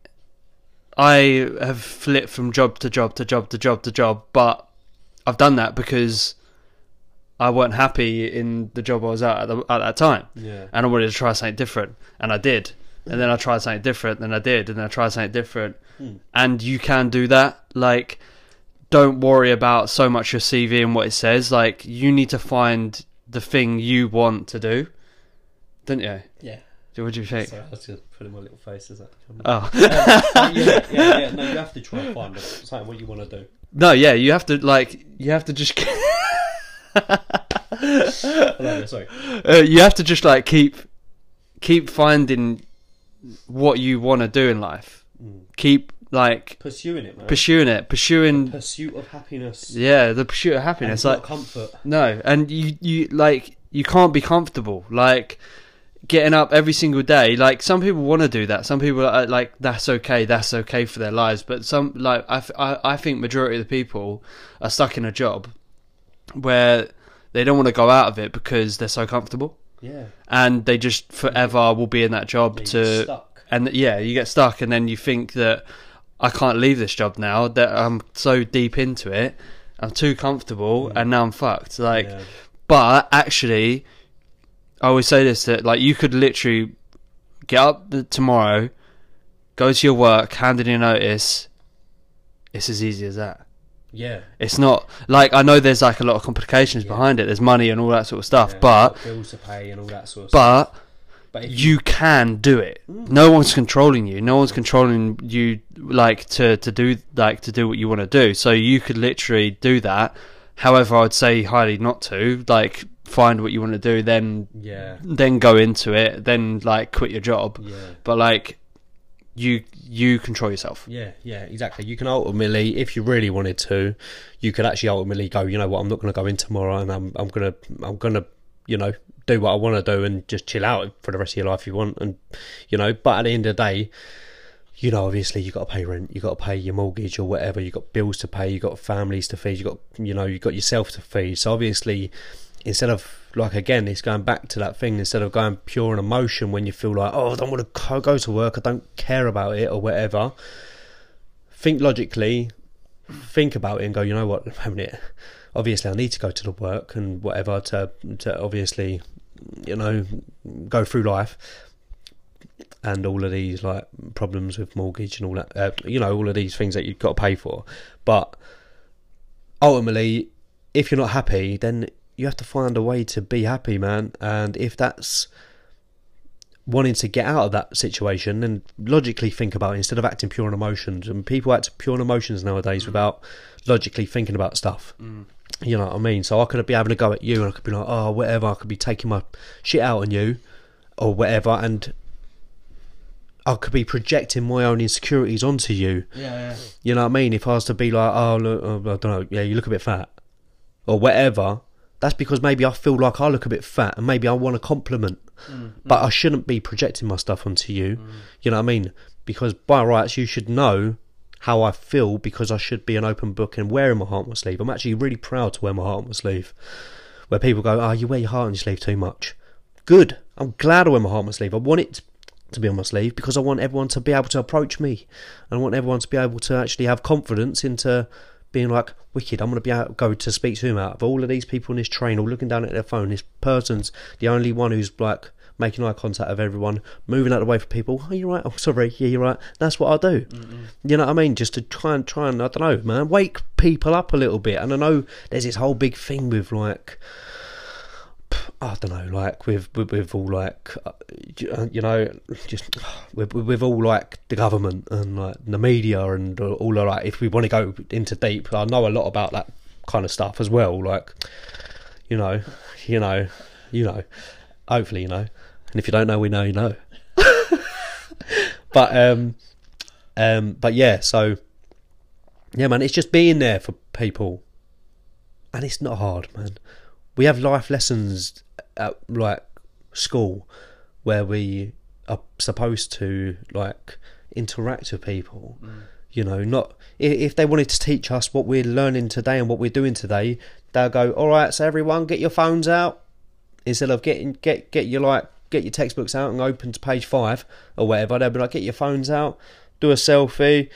I have flipped from job to job to job to job to job, but I've done that because I weren't happy in the job I was at at, the, at that time, yeah, and I wanted to try something different, and I did. And then I tried something different, and I did, and then I tried something different, Hmm. and you can do that. Like, don't worry about so much your CV and what it says. Like, you need to find the thing you want to do, don't you? yeah. What do you think? Sorry, I was just putting my little face as that. Oh yeah, yeah, yeah. No, you have to try and find something what you want to do. no, yeah, you have to like, you have to just, *laughs* Hello, sorry. uh, you have to just like keep, keep finding what you want to do in life. Mm. Keep like Pursuing it, man. pursuing it, pursuing Pursuit of happiness. yeah, the pursuit of happiness. not Like comfort. no, and you you like you can't be comfortable. Like getting up every single day. Like some people want to do that. Some people are like that's okay. That's okay for their lives. But some like I, I think majority of the people are stuck in a job where they don't want to go out of it because they're so comfortable Yeah. and they just forever will be in that job Yeah, to stuck. and yeah, you get stuck, and then you think that I can't leave this job now. That I'm so deep into it, I'm too comfortable, Mm. and now I'm fucked. Like, yeah. but actually, I always say this that like you could literally get up the, tomorrow, go to your work, hand in your notice. It's as easy as that. yeah. It's not like I know there's like a lot of complications Yeah. behind it. There's money and all that sort of stuff, yeah. but bills to pay and all that sort of stuff. but But if you can do it. Mm. No one's controlling you. No one's controlling you like to to do like to do what you want to do. So you could literally do that. However, I'd say highly not to. Like find what you want to do, then yeah, then go into it, then like quit your job. yeah. But like you you control yourself. Yeah, yeah, exactly. You can ultimately, if you really wanted to, you could actually ultimately go. You know what? I'm not going to go in tomorrow, and I'm I'm gonna I'm gonna you know do what I want to do and just chill out for the rest of your life if you want. And you know, but at the end of the day, you know, obviously you got to pay rent, you got to pay your mortgage or whatever. You got bills to pay, you got families to feed, you got you know you got yourself to feed. So obviously, instead of like again, it's going back to that thing. Instead of going pure on emotion when you feel like, oh, I don't want to go to work, I don't care about it or whatever. Think logically, think about it, and go. You know what? A minute. Obviously, I need to go to the work and whatever to to obviously, you know, go through life. And all of these like problems with mortgage and all that, uh, you know, all of these things that you've got to pay for. But ultimately, if you're not happy, then you have to find a way to be happy, man. And if that's wanting to get out of that situation, then logically think about it instead of acting pure on emotions. And people act pure on emotions nowadays mm. without logically thinking about stuff. Mm. You know what I mean? So I could be having a go at you, and I could be like, oh, whatever. I could be taking my shit out on you, or whatever, and I could be projecting my own insecurities onto you. Yeah, You know what I mean? If I was to be like, oh, look, oh, I don't know, yeah, you look a bit fat, or whatever, that's because maybe I feel like I look a bit fat, and maybe I want a compliment, mm. but I shouldn't be projecting my stuff onto you. Mm. You know what I mean? Because by rights, you should know how I feel because I should be an open book and wearing my heart on my sleeve. I'm actually really proud to wear my heart on my sleeve. Where people go, oh, you wear your heart on your sleeve too much. Good. I'm glad I wear my heart on my sleeve. I want it. to be on my sleeve because I want everyone to be able to approach me. And I want everyone to be able to actually have confidence into being like, wicked, I'm going to be able to go to speak to him out of all of these people in this train all looking down at their phone. This person's the only one who's like making eye contact with everyone, moving out of the way for people. Oh, you're right. Oh, sorry. Yeah, you're right. That's what I do. You know what I mean? Just to try and try and I don't know, man, wake people up a little bit. And I know there's this whole big thing with like. I don't know, like with, with all like, uh, you know, just we've we've all like the government and like the media and all of like. If we want to go into deep, I know a lot about that kind of stuff as well. Like, you know, you know, you know. Hopefully, you know. And if you don't know, we know you know. *laughs* but um, um, but yeah. So yeah, man, it's just being there for people, and it's not hard, man. We have life lessons at like school where we are supposed to like interact with people. Mm. You know, not if they wanted to teach us what we're learning today and what we're doing today, they'll go, "All right, so everyone, get your phones out." Instead of getting get get your like get your textbooks out and open to page five or whatever, they'll be like, "Get your phones out, do a selfie."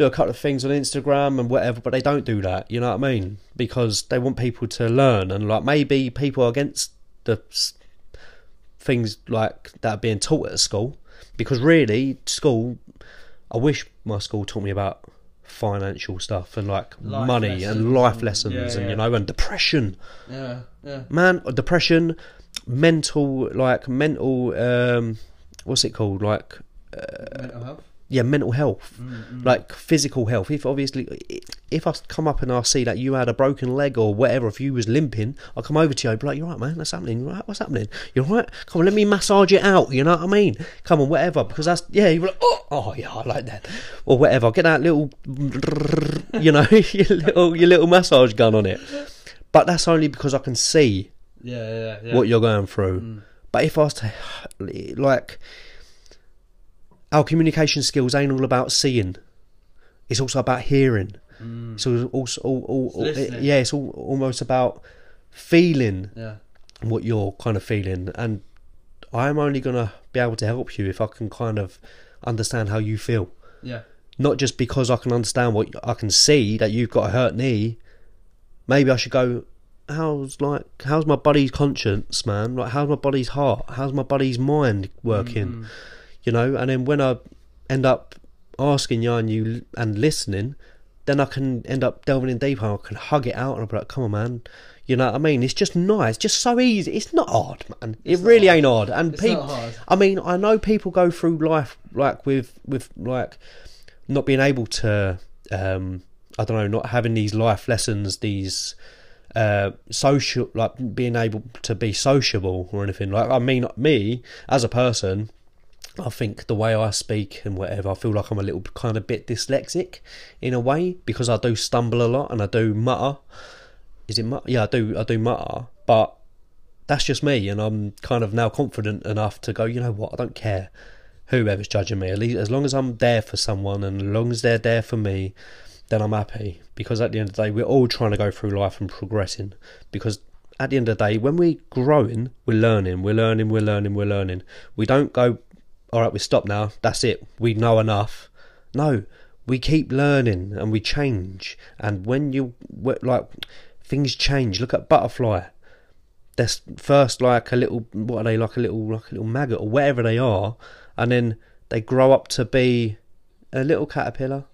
Do a couple of things on Instagram and whatever, but they don't do that. You know what I mean? Because they want people to learn, and like maybe people are against the things like that are being taught at school. Because really, school, I wish my school taught me about financial stuff and like Life money lessons and life lessons yeah, and yeah. you know and depression Yeah, yeah. man depression mental like mental um what's it called like Mental health. Yeah mental health. Mm, like physical health. If obviously if i come up and i see that you had a broken leg or whatever if you was limping i'll come over to you and be like you're right man that's happening right what's happening? You're right? Come on let me massage it out you know what i mean? Come on whatever because that's yeah you're like oh, oh yeah i like that or whatever. Get that little *laughs* you know *laughs* your little your little massage gun on it. But that's only because i can see Yeah, yeah, yeah. what you're going through. Mm. But if I was to, *sighs* like, our communication skills ain't all about seeing. It's also about hearing. Mm. It's also, all, all, all, listening. yeah, it's all, almost about feeling Yeah. what you're kind of feeling. And I'm only gonna be able to help you if I can kind of understand how you feel. Yeah. Not just because I can understand what I can see that you've got a hurt knee. Maybe I should go. How's like how's my body's conscience, man? Like how's my body's heart? How's my body's mind working? Mm. You know, and then when I end up asking you and you and listening, then I can end up delving in deeper. I can hug it out and I'll be like, "Come on, man." You know what I mean? It's just nice, just so easy. It's not hard, man. It It's really hard. ain't hard. And people. I mean, I know people go through life like with with like not being able to um I don't know, not having these life lessons, these uh social like being able to be sociable or anything. Like I mean me as a person I think the way I speak and whatever, I feel like I'm a little kind of bit dyslexic in a way because I do stumble a lot and I do mutter. Is it mutter? Yeah, I do. I do mutter, but that's just me, and I'm kind of now confident enough to go. You know what? I don't care whoever's judging me. At least as long as I'm there for someone, and as long as they're there for me, then I'm happy. Because at the end of the day, we're all trying to go through life and progressing. Because at the end of the day, when we're growing, we're learning, we're learning, we're learning, we're learning. We don't go, all right, we stop now. That's it. We know enough. No, we keep learning and we change. And when you like things change, look at butterfly. They're first like a little, what are they like a little, like a little maggot or whatever they are, and then they grow up to be a little caterpillar,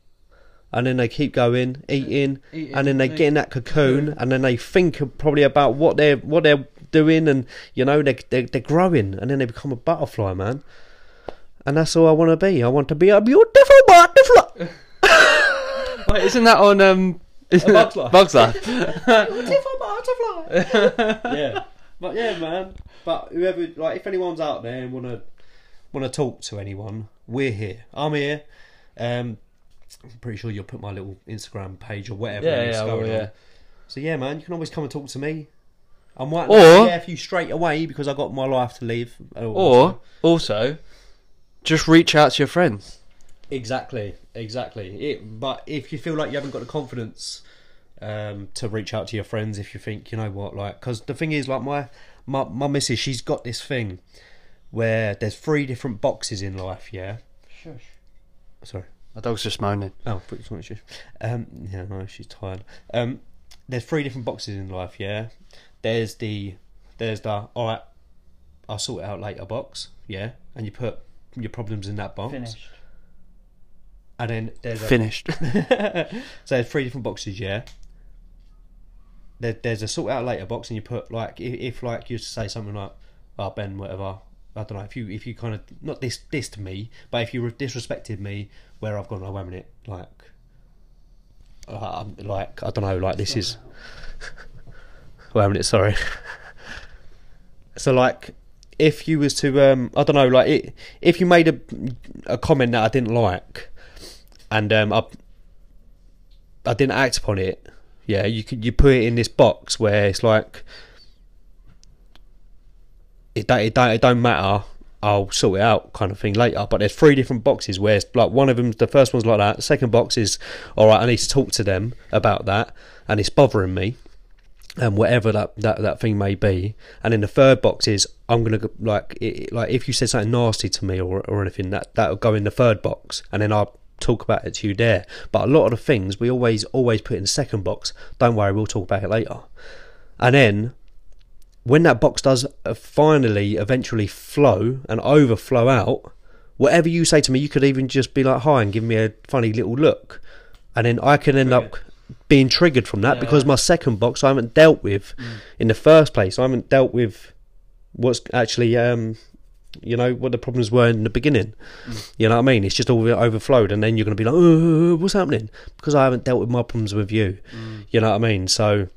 and then they keep going, eating, Eating, and then they eating. get in that cocoon, and then they think probably about what they're what they're doing, and you know they they they're growing, and then they become a butterfly, man. And that's all I want to be. I want to be a beautiful butterfly. *laughs* Wait, isn't that on um? Isn't Bug's that- Life. Bug's Life. beautiful butterfly. *laughs* yeah, but yeah, man. But whoever, like, if anyone's out there and wanna wanna talk to anyone, we're here. I'm here. Um, I'm pretty sure you'll put my little Instagram page or whatever. Yeah, yeah, going well, on. yeah. So yeah, man, you can always come and talk to me. I might Or- not share you straight away because I got my life to live. Or also, just reach out to your friends. Exactly, exactly. It, but if you feel like you haven't got the confidence um, to reach out to your friends, if you think you know what, like, because the thing is, like my my my missus, she's got this thing where there's three different boxes in life. Yeah. Shush. Sorry. My dog's just moaning. Oh, pretty much. Um, yeah, no, she's tired. Um, there's three different boxes in life. Yeah. There's the there's the all right. I'll sort it out later box. Yeah, and you put your problems in that box. Finished. And then there's a, Finished. *laughs* so there's three different boxes. Yeah. There, there's a sort out later box, and you put like if, if like you say something like, "Oh Ben, whatever." I don't know if you if you kind of not this this to me, but if you disrespected me, where I've gone, oh wait a minute, like, uh, I'm like I don't know, like this is. *laughs* wait a minute, sorry. *laughs* so like, if you was to, um, I don't know, like it, if you made a a comment that I didn't like, and um, I I didn't act upon it, yeah, you could you put it in this box where it's like it don't, it don't, it don't matter. I'll sort it out, kind of thing later. But there's three different boxes where it's like one of them, the first one's like that. Second box is all right. I need to talk to them about that, and it's bothering me, and whatever that that, that thing may be. And then the third box is I'm gonna like it, like if you said something nasty to me or or anything that that'll go in the third box, and then I'll talk about it to you there. But a lot of the things we always always put in the second box. Don't worry, we'll talk about it later. And then when that box does uh, finally eventually flow and overflow out, whatever you say to me, you could even just be like hi and give me a funny little look, and then I can end up being triggered from that Yeah. because my second box I haven't dealt with mm. in the first place. I haven't dealt with what's actually um you know what the problems were in the beginning. Mm. You know what I mean? It's just all overflowed, and then you're going to be like, oh, what's happening? Because I haven't dealt with my problems with you. Mm. You know what I mean? So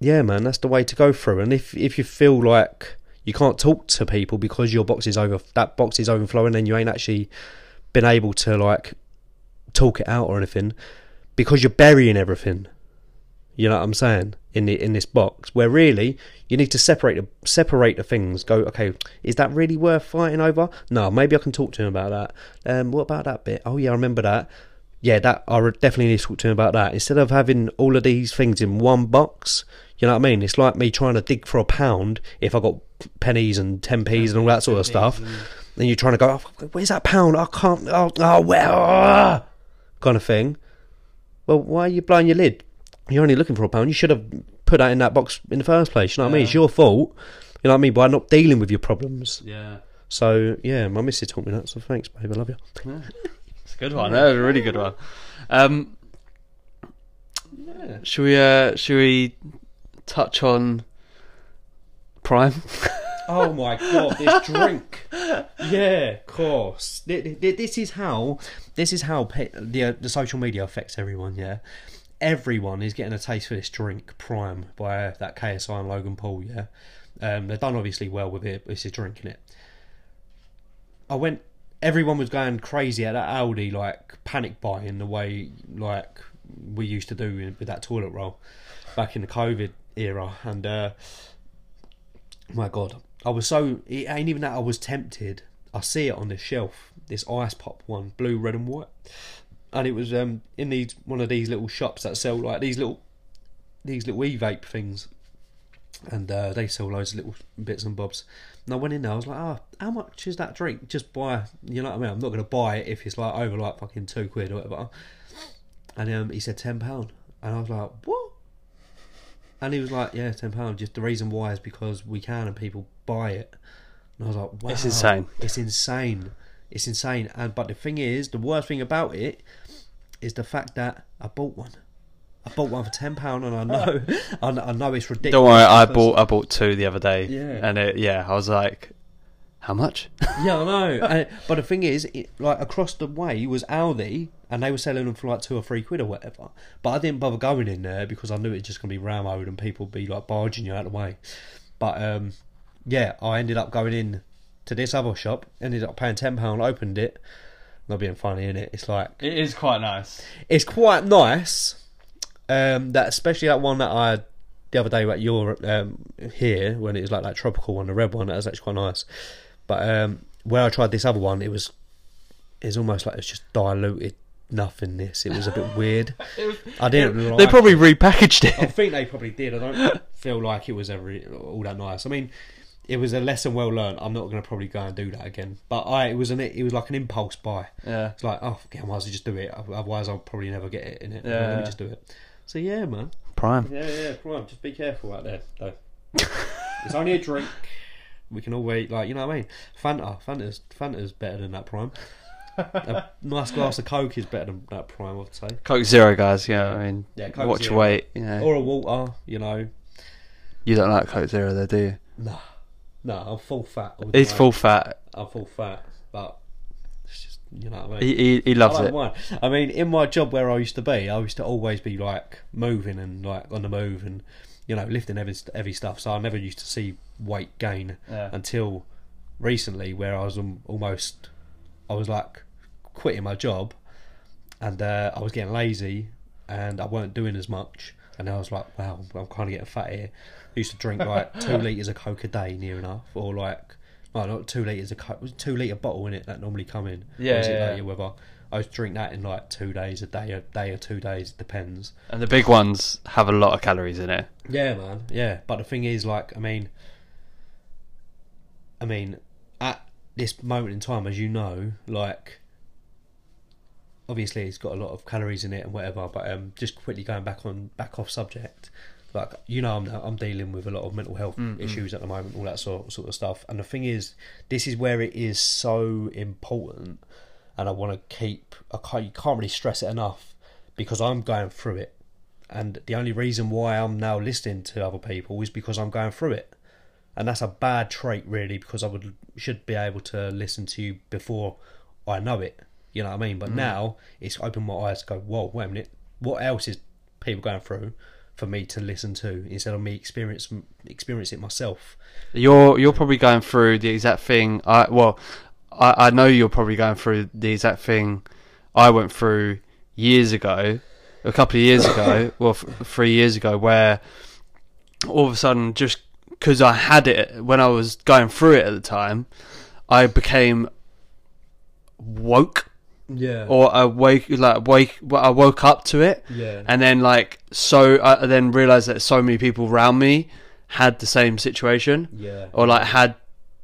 yeah, man, that's the way to go through. And if if you feel like you can't talk to people because your box is over, that box is overflowing, and you ain't actually been able to like talk it out or anything, because you're burying everything. You know what I'm saying? In the in this box, where really you need to separate the separate the things. Go, okay, is that really worth fighting over? No, maybe I can talk to him about that. Um, what about that bit? Oh yeah, I remember that. Yeah, that I definitely need to talk to him about that. Instead of having all of these things in one box, you know what I mean? It's like me trying to dig for a pound if I got pennies and ten p's and all that sort of stuff. Then you're trying to go, oh, where's that pound? I can't. Oh, oh where? ah," kind of thing. Well, why are you blowing your lid? You're only looking for a pound. You should have put that in that box in the first place. You know what I mean? It's your fault. You know what I mean? By not dealing with your problems. Yeah. So yeah, my missus taught me that. So thanks, babe. I love you. It's a good one. That was a really good one. Um, should we? Uh, should we touch on Prime? *laughs* Oh my god, this drink. Yeah, of course. Th- th- This is how this is how the uh, the social media affects everyone. Yeah, everyone is getting a taste for this drink, Prime, by that KSI and Logan Paul. Yeah, um, they've done obviously well with it. This is drinking it. I went. Everyone was going crazy at that Aldi, like panic buying the way like we used to do with that toilet roll back in the COVID era, and. uh my god i was so it ain't even that i was tempted. I see it on the shelf this ice pop one blue red and white. And it was um in these one of these little shops that sell like these little these little e-vape things. And uh, they sell loads of little bits and bobs. And i went in there i was like oh how much is that drink? Just buy you know what i mean? I'm not to buy it if it's like over like fucking two quid or whatever. And um, he said 10 pound. And i was like what? And he was like, "Yeah, ten pound. Just the reason why is because we can and people buy it." And I was like, "Wow, It's insane. It's insane. It's insane." And but the thing is, the worst thing about it is the fact that I bought one. I bought one for ten pound, and I know, *laughs* I know, it's ridiculous. Don't worry, I bought I bought two the other day. Yeah. And it, yeah, I was like, how much? *laughs* Yeah, I know. *laughs* and, but the thing is, it, like across the way was Aldi, and they were selling them for like two or three quid or whatever. But I didn't bother going in there because I knew it was just going to be ramoed and people would be like barging you out of the way. But um, yeah, I ended up going in to this other shop, ended up paying ten pound, opened it. Not being funny in it. It's like It is quite nice. it's quite nice. Um, that especially that one that I had the other day at your um, here when it was like that tropical one, the red one. That was actually quite nice. But um, where I tried this other one, it was it's almost like it's just diluted nothingness. It was a bit weird. *laughs* I didn't. like They probably repackaged it. I think they probably did. I don't *laughs* feel like it was ever all that nice. I mean, it was a lesson well learned. I'm not going to probably go and do that again. But I, it was an, it was like an impulse buy. Yeah. It's like, oh, fuck it, I might as well just do it. Otherwise, I'll probably never get it in it. Yeah. Let me just do it. So yeah, man. Prime. Yeah, yeah. Come on, just be careful out there, though. *laughs* it's only a drink. We can always like, you know what I mean. Fanta, Fanta's, Fanta's better than that prime. a *laughs* nice glass of Coke is better than that prime, I'd say. Coke Zero, guys. Yeah, I mean, Yeah, Coke watch your weight. You know, Or a water, you know. you don't like Coke Zero, though, do you? Nah, no, I'm full fat. He's full fat. I'm full fat, but it's just you know what I mean. He he, he loves I don't it. mind. I mean, in my job where I used to be, I used to always be like moving and like on the move and you know lifting heavy, heavy stuff. So I never used to see weight gain Yeah. until recently, where I was um, almost, I was like quitting my job, and uh, I was getting lazy, and I weren't doing as much. And I was like, wow, I'm kind of getting fat here. I used to drink like *laughs* two liters of Coke a day, near enough, or like, no, not two liters of Coke, it was a two liter bottle in it that normally come in. Yeah, Or yeah, like yeah. whether I was drink that in like two days, a day, a day or two days, depends. And the big ones have a lot of calories in it. Yeah, man. Yeah, but the thing is, like, I mean, I mean, at this moment in time, as you know, like, obviously it's got a lot of calories in it and whatever. But um, just quickly going back on back off subject, like, you know, I'm I'm dealing with a lot of mental health Mm, mm. issues at the moment, all that sort sort of stuff. And the thing is, this is where it is so important, and I want to keep. I can't, you can't really stress it enough because I'm going through it and the only reason why I'm now listening to other people is because I'm going through it, and that's a bad trait, really, because I would should be able to listen to you before I know it. You know what I mean? But now it's opened my eyes to go, whoa, wait a minute, what else is people going through for me to listen to instead of me experience experience it myself? You're you're probably going through the exact thing. I well, I, I know you're probably going through the exact thing I went through years ago, a couple of years ago, *laughs* well, f- three years ago, where all of a sudden, just because I had it when I was going through it at the time, I became woke, Yeah. or I wake like wake. I woke up to it, yeah. and then like so, I then realized that so many people around me had the same situation yeah. or like had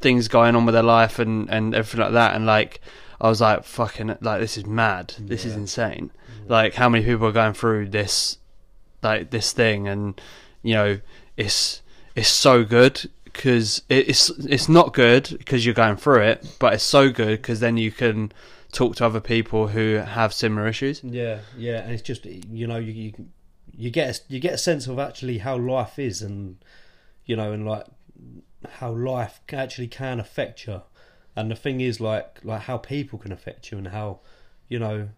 things going on with their life and and everything like that and like I was like fucking like this is mad this is Yeah. insane like how many people are going through this like this thing and you know it's it's so good because it's it's not good because you're going through it but it's so good because then you can talk to other people who have similar issues. Yeah, yeah, and it's just you know you you, you get a, you get a sense of actually how life is, and you know, and like how life actually can affect you, and the thing is like like how people can affect you, and how you know,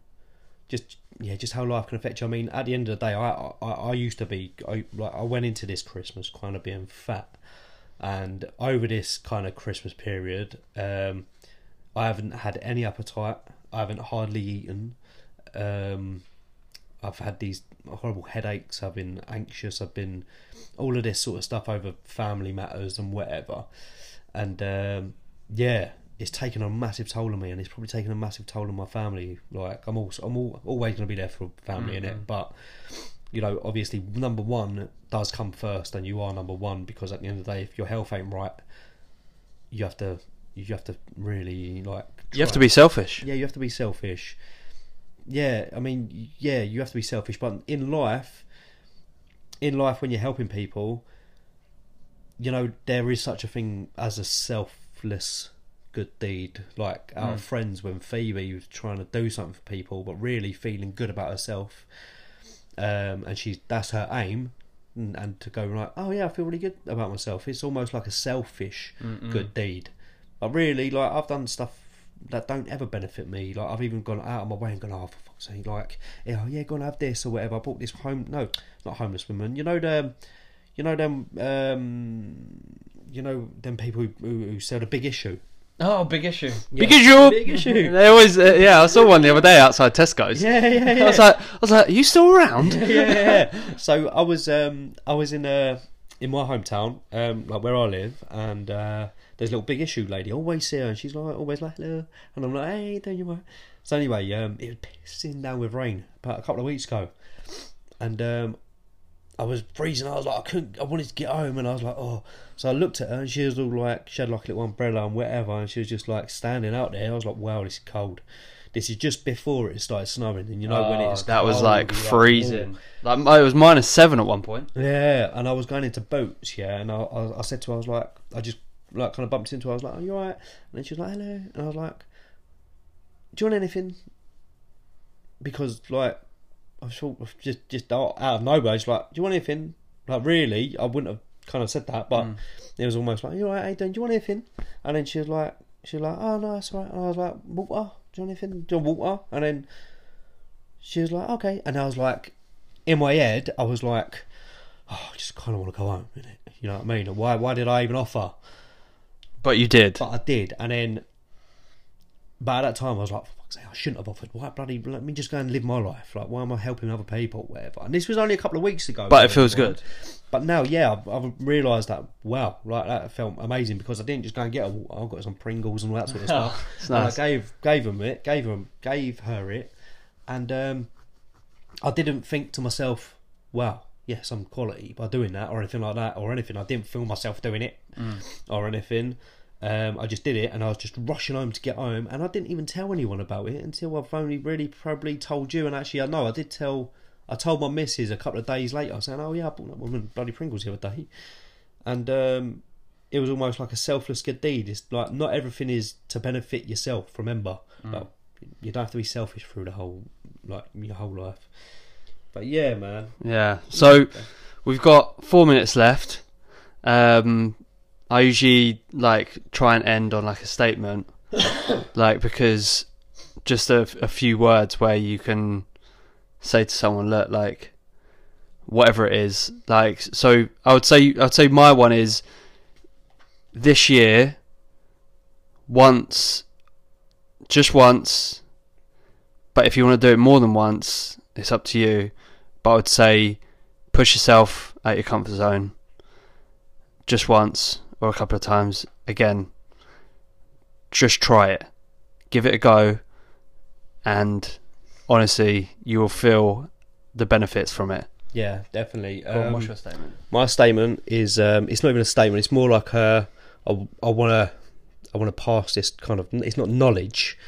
just yeah, just how life can affect you. I mean, at the end of the day, I I, I used to be I like I went into this Christmas kind of being fat, and over this kind of Christmas period, um, I haven't had any appetite. I haven't hardly eaten. Um, I've had these horrible headaches. I've been anxious. I've been all of this sort of stuff over family matters and whatever. And um, yeah, it's taken a massive toll on me, and it's probably taken a massive toll on my family. Like I'm also I'm all, always going to be there for family in it, but you know, obviously, number one does come first, and you are number one because at the end of the day, if your health ain't right, you have to you have to really like you have to be selfish yeah, you have to be selfish. Yeah, I mean, yeah, you have to be selfish, but in life, in life, when you're helping people, you know, there is such a thing as a selfless good deed. Like our Mm. friends when Phoebe was trying to do something for people, but really feeling good about herself, um, and she's that's her aim. And, and to go like, oh yeah, I feel really good about myself. It's almost like a selfish Mm-mm. good deed. But really, like I've done stuff that don't ever benefit me. Like I've even gone out of my way and gone, oh for fuck's sake, like yeah, yeah, gonna have this or whatever. I bought this home, no, not homeless women. You know them, you know them, um, you know them people who, who, who sell the big issue. oh big issue Yeah. big issue Big issue. *laughs* they always uh, yeah I saw one the other day outside Tesco's Yeah, yeah, yeah. I was like, I was like, are you still around? *laughs* yeah, yeah, yeah. So I was um I was in uh in my hometown, um like where I live, and uh there's a little big issue lady. I always see her, and she's like always like hello, and I'm like hey, don't you worry. So anyway, um it was pissing down with rain about a couple of weeks ago, and um I was freezing. I was like, I couldn't. I wanted to get home, and I was like, oh. So I looked at her, and she was all like, she had like a little umbrella and whatever, and she was just like standing out there. I was like, wow, this is cold. This is just before it started snowing, and you know when Oh, it's that was like freezing. Like it was minus seven at one point. Yeah, and I was going into Boots, yeah, and I, I, I said to her, I was like, I just like kind of bumped into her. I was like, "Are you alright?" And then she was like, "Hello," and I was like, "Do you want anything?" Because like, I sort of just just out of nowhere, it's like, "Do you want anything?" Like really, I wouldn't have kind of said that, but Mm. it was almost like, "You alright, Aidan? Do you want anything?" And then she was like, she was like, "Oh no, that's all right." And I was like, "Water? Do you want anything? Do you want water?" And then she was like, "Okay," and I was like, in my head, I was like, "Oh, I just kind of want to go home." Innit? You know what I mean? Why? Why did I even offer? But you did. But I did, and then, but at that time I was like, for sake, I shouldn't have offered. Why bloody let me just go and live my life? Like, why am I helping other people, whatever? And this was only a couple of weeks ago. But it feels right? good. But now, yeah, I've, I've realised that wow, like that felt amazing because I didn't just go and get a. I got some Pringles and all that sort of *laughs* stuff. It's And nice. I gave gave them it, gave them, gave her it, and um, I didn't think to myself, wow, yeah, some quality by doing that or anything like that or anything. I didn't feel myself doing it or anything. Um, I just did it, and I was just rushing home to get home, and I didn't even tell anyone about it until I've only really probably told you. And actually, I know I did tell. I told my missus a couple of days later, saying, "Oh yeah, I bought that woman bloody Pringles the other day," and um, it was almost like a selfless good deed. It's like not everything is to benefit yourself. Remember, like, you don't have to be selfish through the whole like your whole life. But yeah, man. Yeah. So we've got four minutes left. Um, I usually like try and end on like a statement, *coughs* like because just a, a few words where you can say to someone, look, like whatever it is, like so. I would say I'd say my one is this year. Once, just once. But if you want to do it more than once, it's up to you but I would say push yourself out your comfort zone just once or a couple of times. Again, just try it, give it a go, and honestly, you will feel the benefits from it. Yeah, definitely. Go on, Um, what's your statement? my statement is um, it's not even a statement. It's more like a I, I want to I want to pass this kind of it's not knowledge.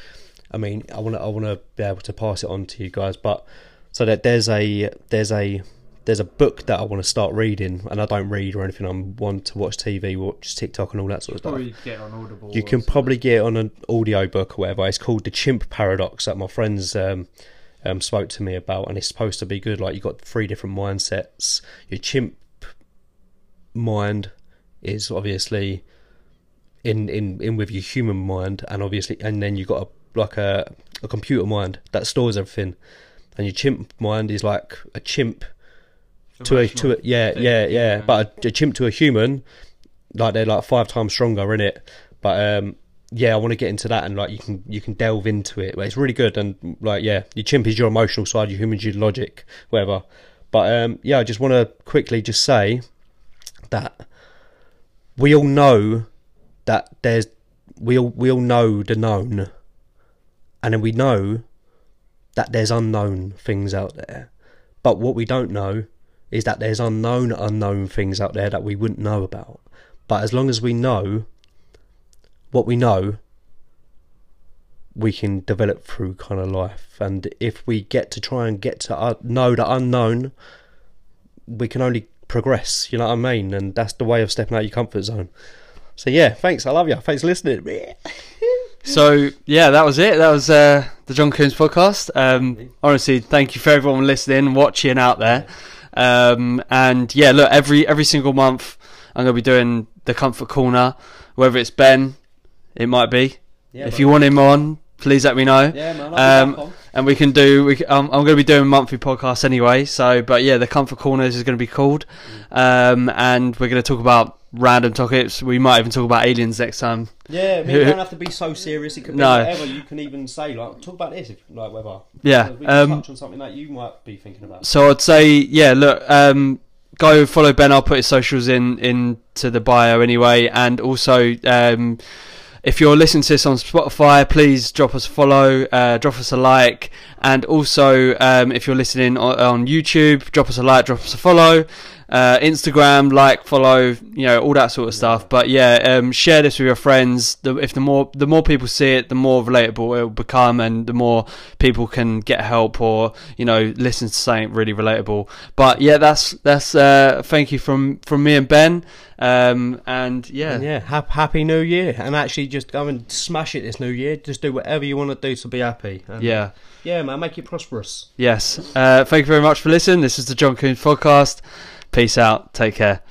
I mean, I want to I want to be able to pass it on to you guys, but so that there's a there's a there's a book that I want to start reading, and I don't read or anything. I'm one to watch TV, watch TikTok, and all that sort of stuff. You, get on Audible. You can probably get it on an audio book or whatever. It's called the Chimp Paradox that my friends um, um, spoke to me about, and it's supposed to be good. Like you've got three different mindsets. Your chimp mind is obviously in in in with your human mind, and obviously, and then you've got a like a a computer mind that stores everything, and your chimp mind is like a chimp to a to a yeah thing, yeah yeah, but a, a chimp to a human like they're like five times stronger in it but um yeah i want to get into that and like you can you can delve into it. But it's really good and like yeah your chimp is your emotional side your human human's your logic whatever. But um yeah i just want to quickly just say that we all know that there's we all we all know the known. And then we know that there's unknown things out there. But what we don't know is that there's unknown unknown things out there that we wouldn't know about. But as long as we know what we know we can develop through kind of life. And if we get to try and get to know the unknown we can only progress you know what i mean? And that's the way of stepping out of your comfort zone. So yeah thanks. I love you thanks for listening. *laughs* So yeah, that was it. That was uh, the John Coons podcast. Um, honestly, thank you for everyone listening, watching out there. Um, and yeah, look, every every single month, I'm gonna be doing the comfort corner. Whether it's Ben, it might be. Yeah, if you want him on, please let me know. yeah man Um, and we can do. We, c- um, I'm going to be doing monthly podcasts anyway. So, but yeah, the comfort corners is going to be called, um, and we're going to talk about random topics. We might even talk about aliens next time. Yeah, I mean, you don't have to be so serious. It could be *laughs* No. whatever. You can even say like, talk about this, if, like whether. Yeah, we can um, touch on something that you might be thinking about. So I'd say, yeah, look, um, go follow Ben. I'll put his socials in into the bio anyway, and also um, if you're listening to this on Spotify, please drop us a follow, uh, drop us a like, and also um, if you're listening on, on YouTube, drop us a like, drop us a follow. Uh, Instagram, like, follow, you know, all that sort of stuff. But yeah, um, share this with your friends. The, if the more the more people see it, the more relatable it will become, and the more people can get help or you know listen to something really relatable. But yeah, that's that's uh, thank you from from me and Ben. Um, and yeah, And yeah, hap- happy New Year, and actually just go and smash it this New Year. Just do whatever you want to do to be happy. And, yeah. yeah, man, make it prosperous. Yes. Uh, thank you very much for listening. This is the John Coons podcast. Peace out. Take care.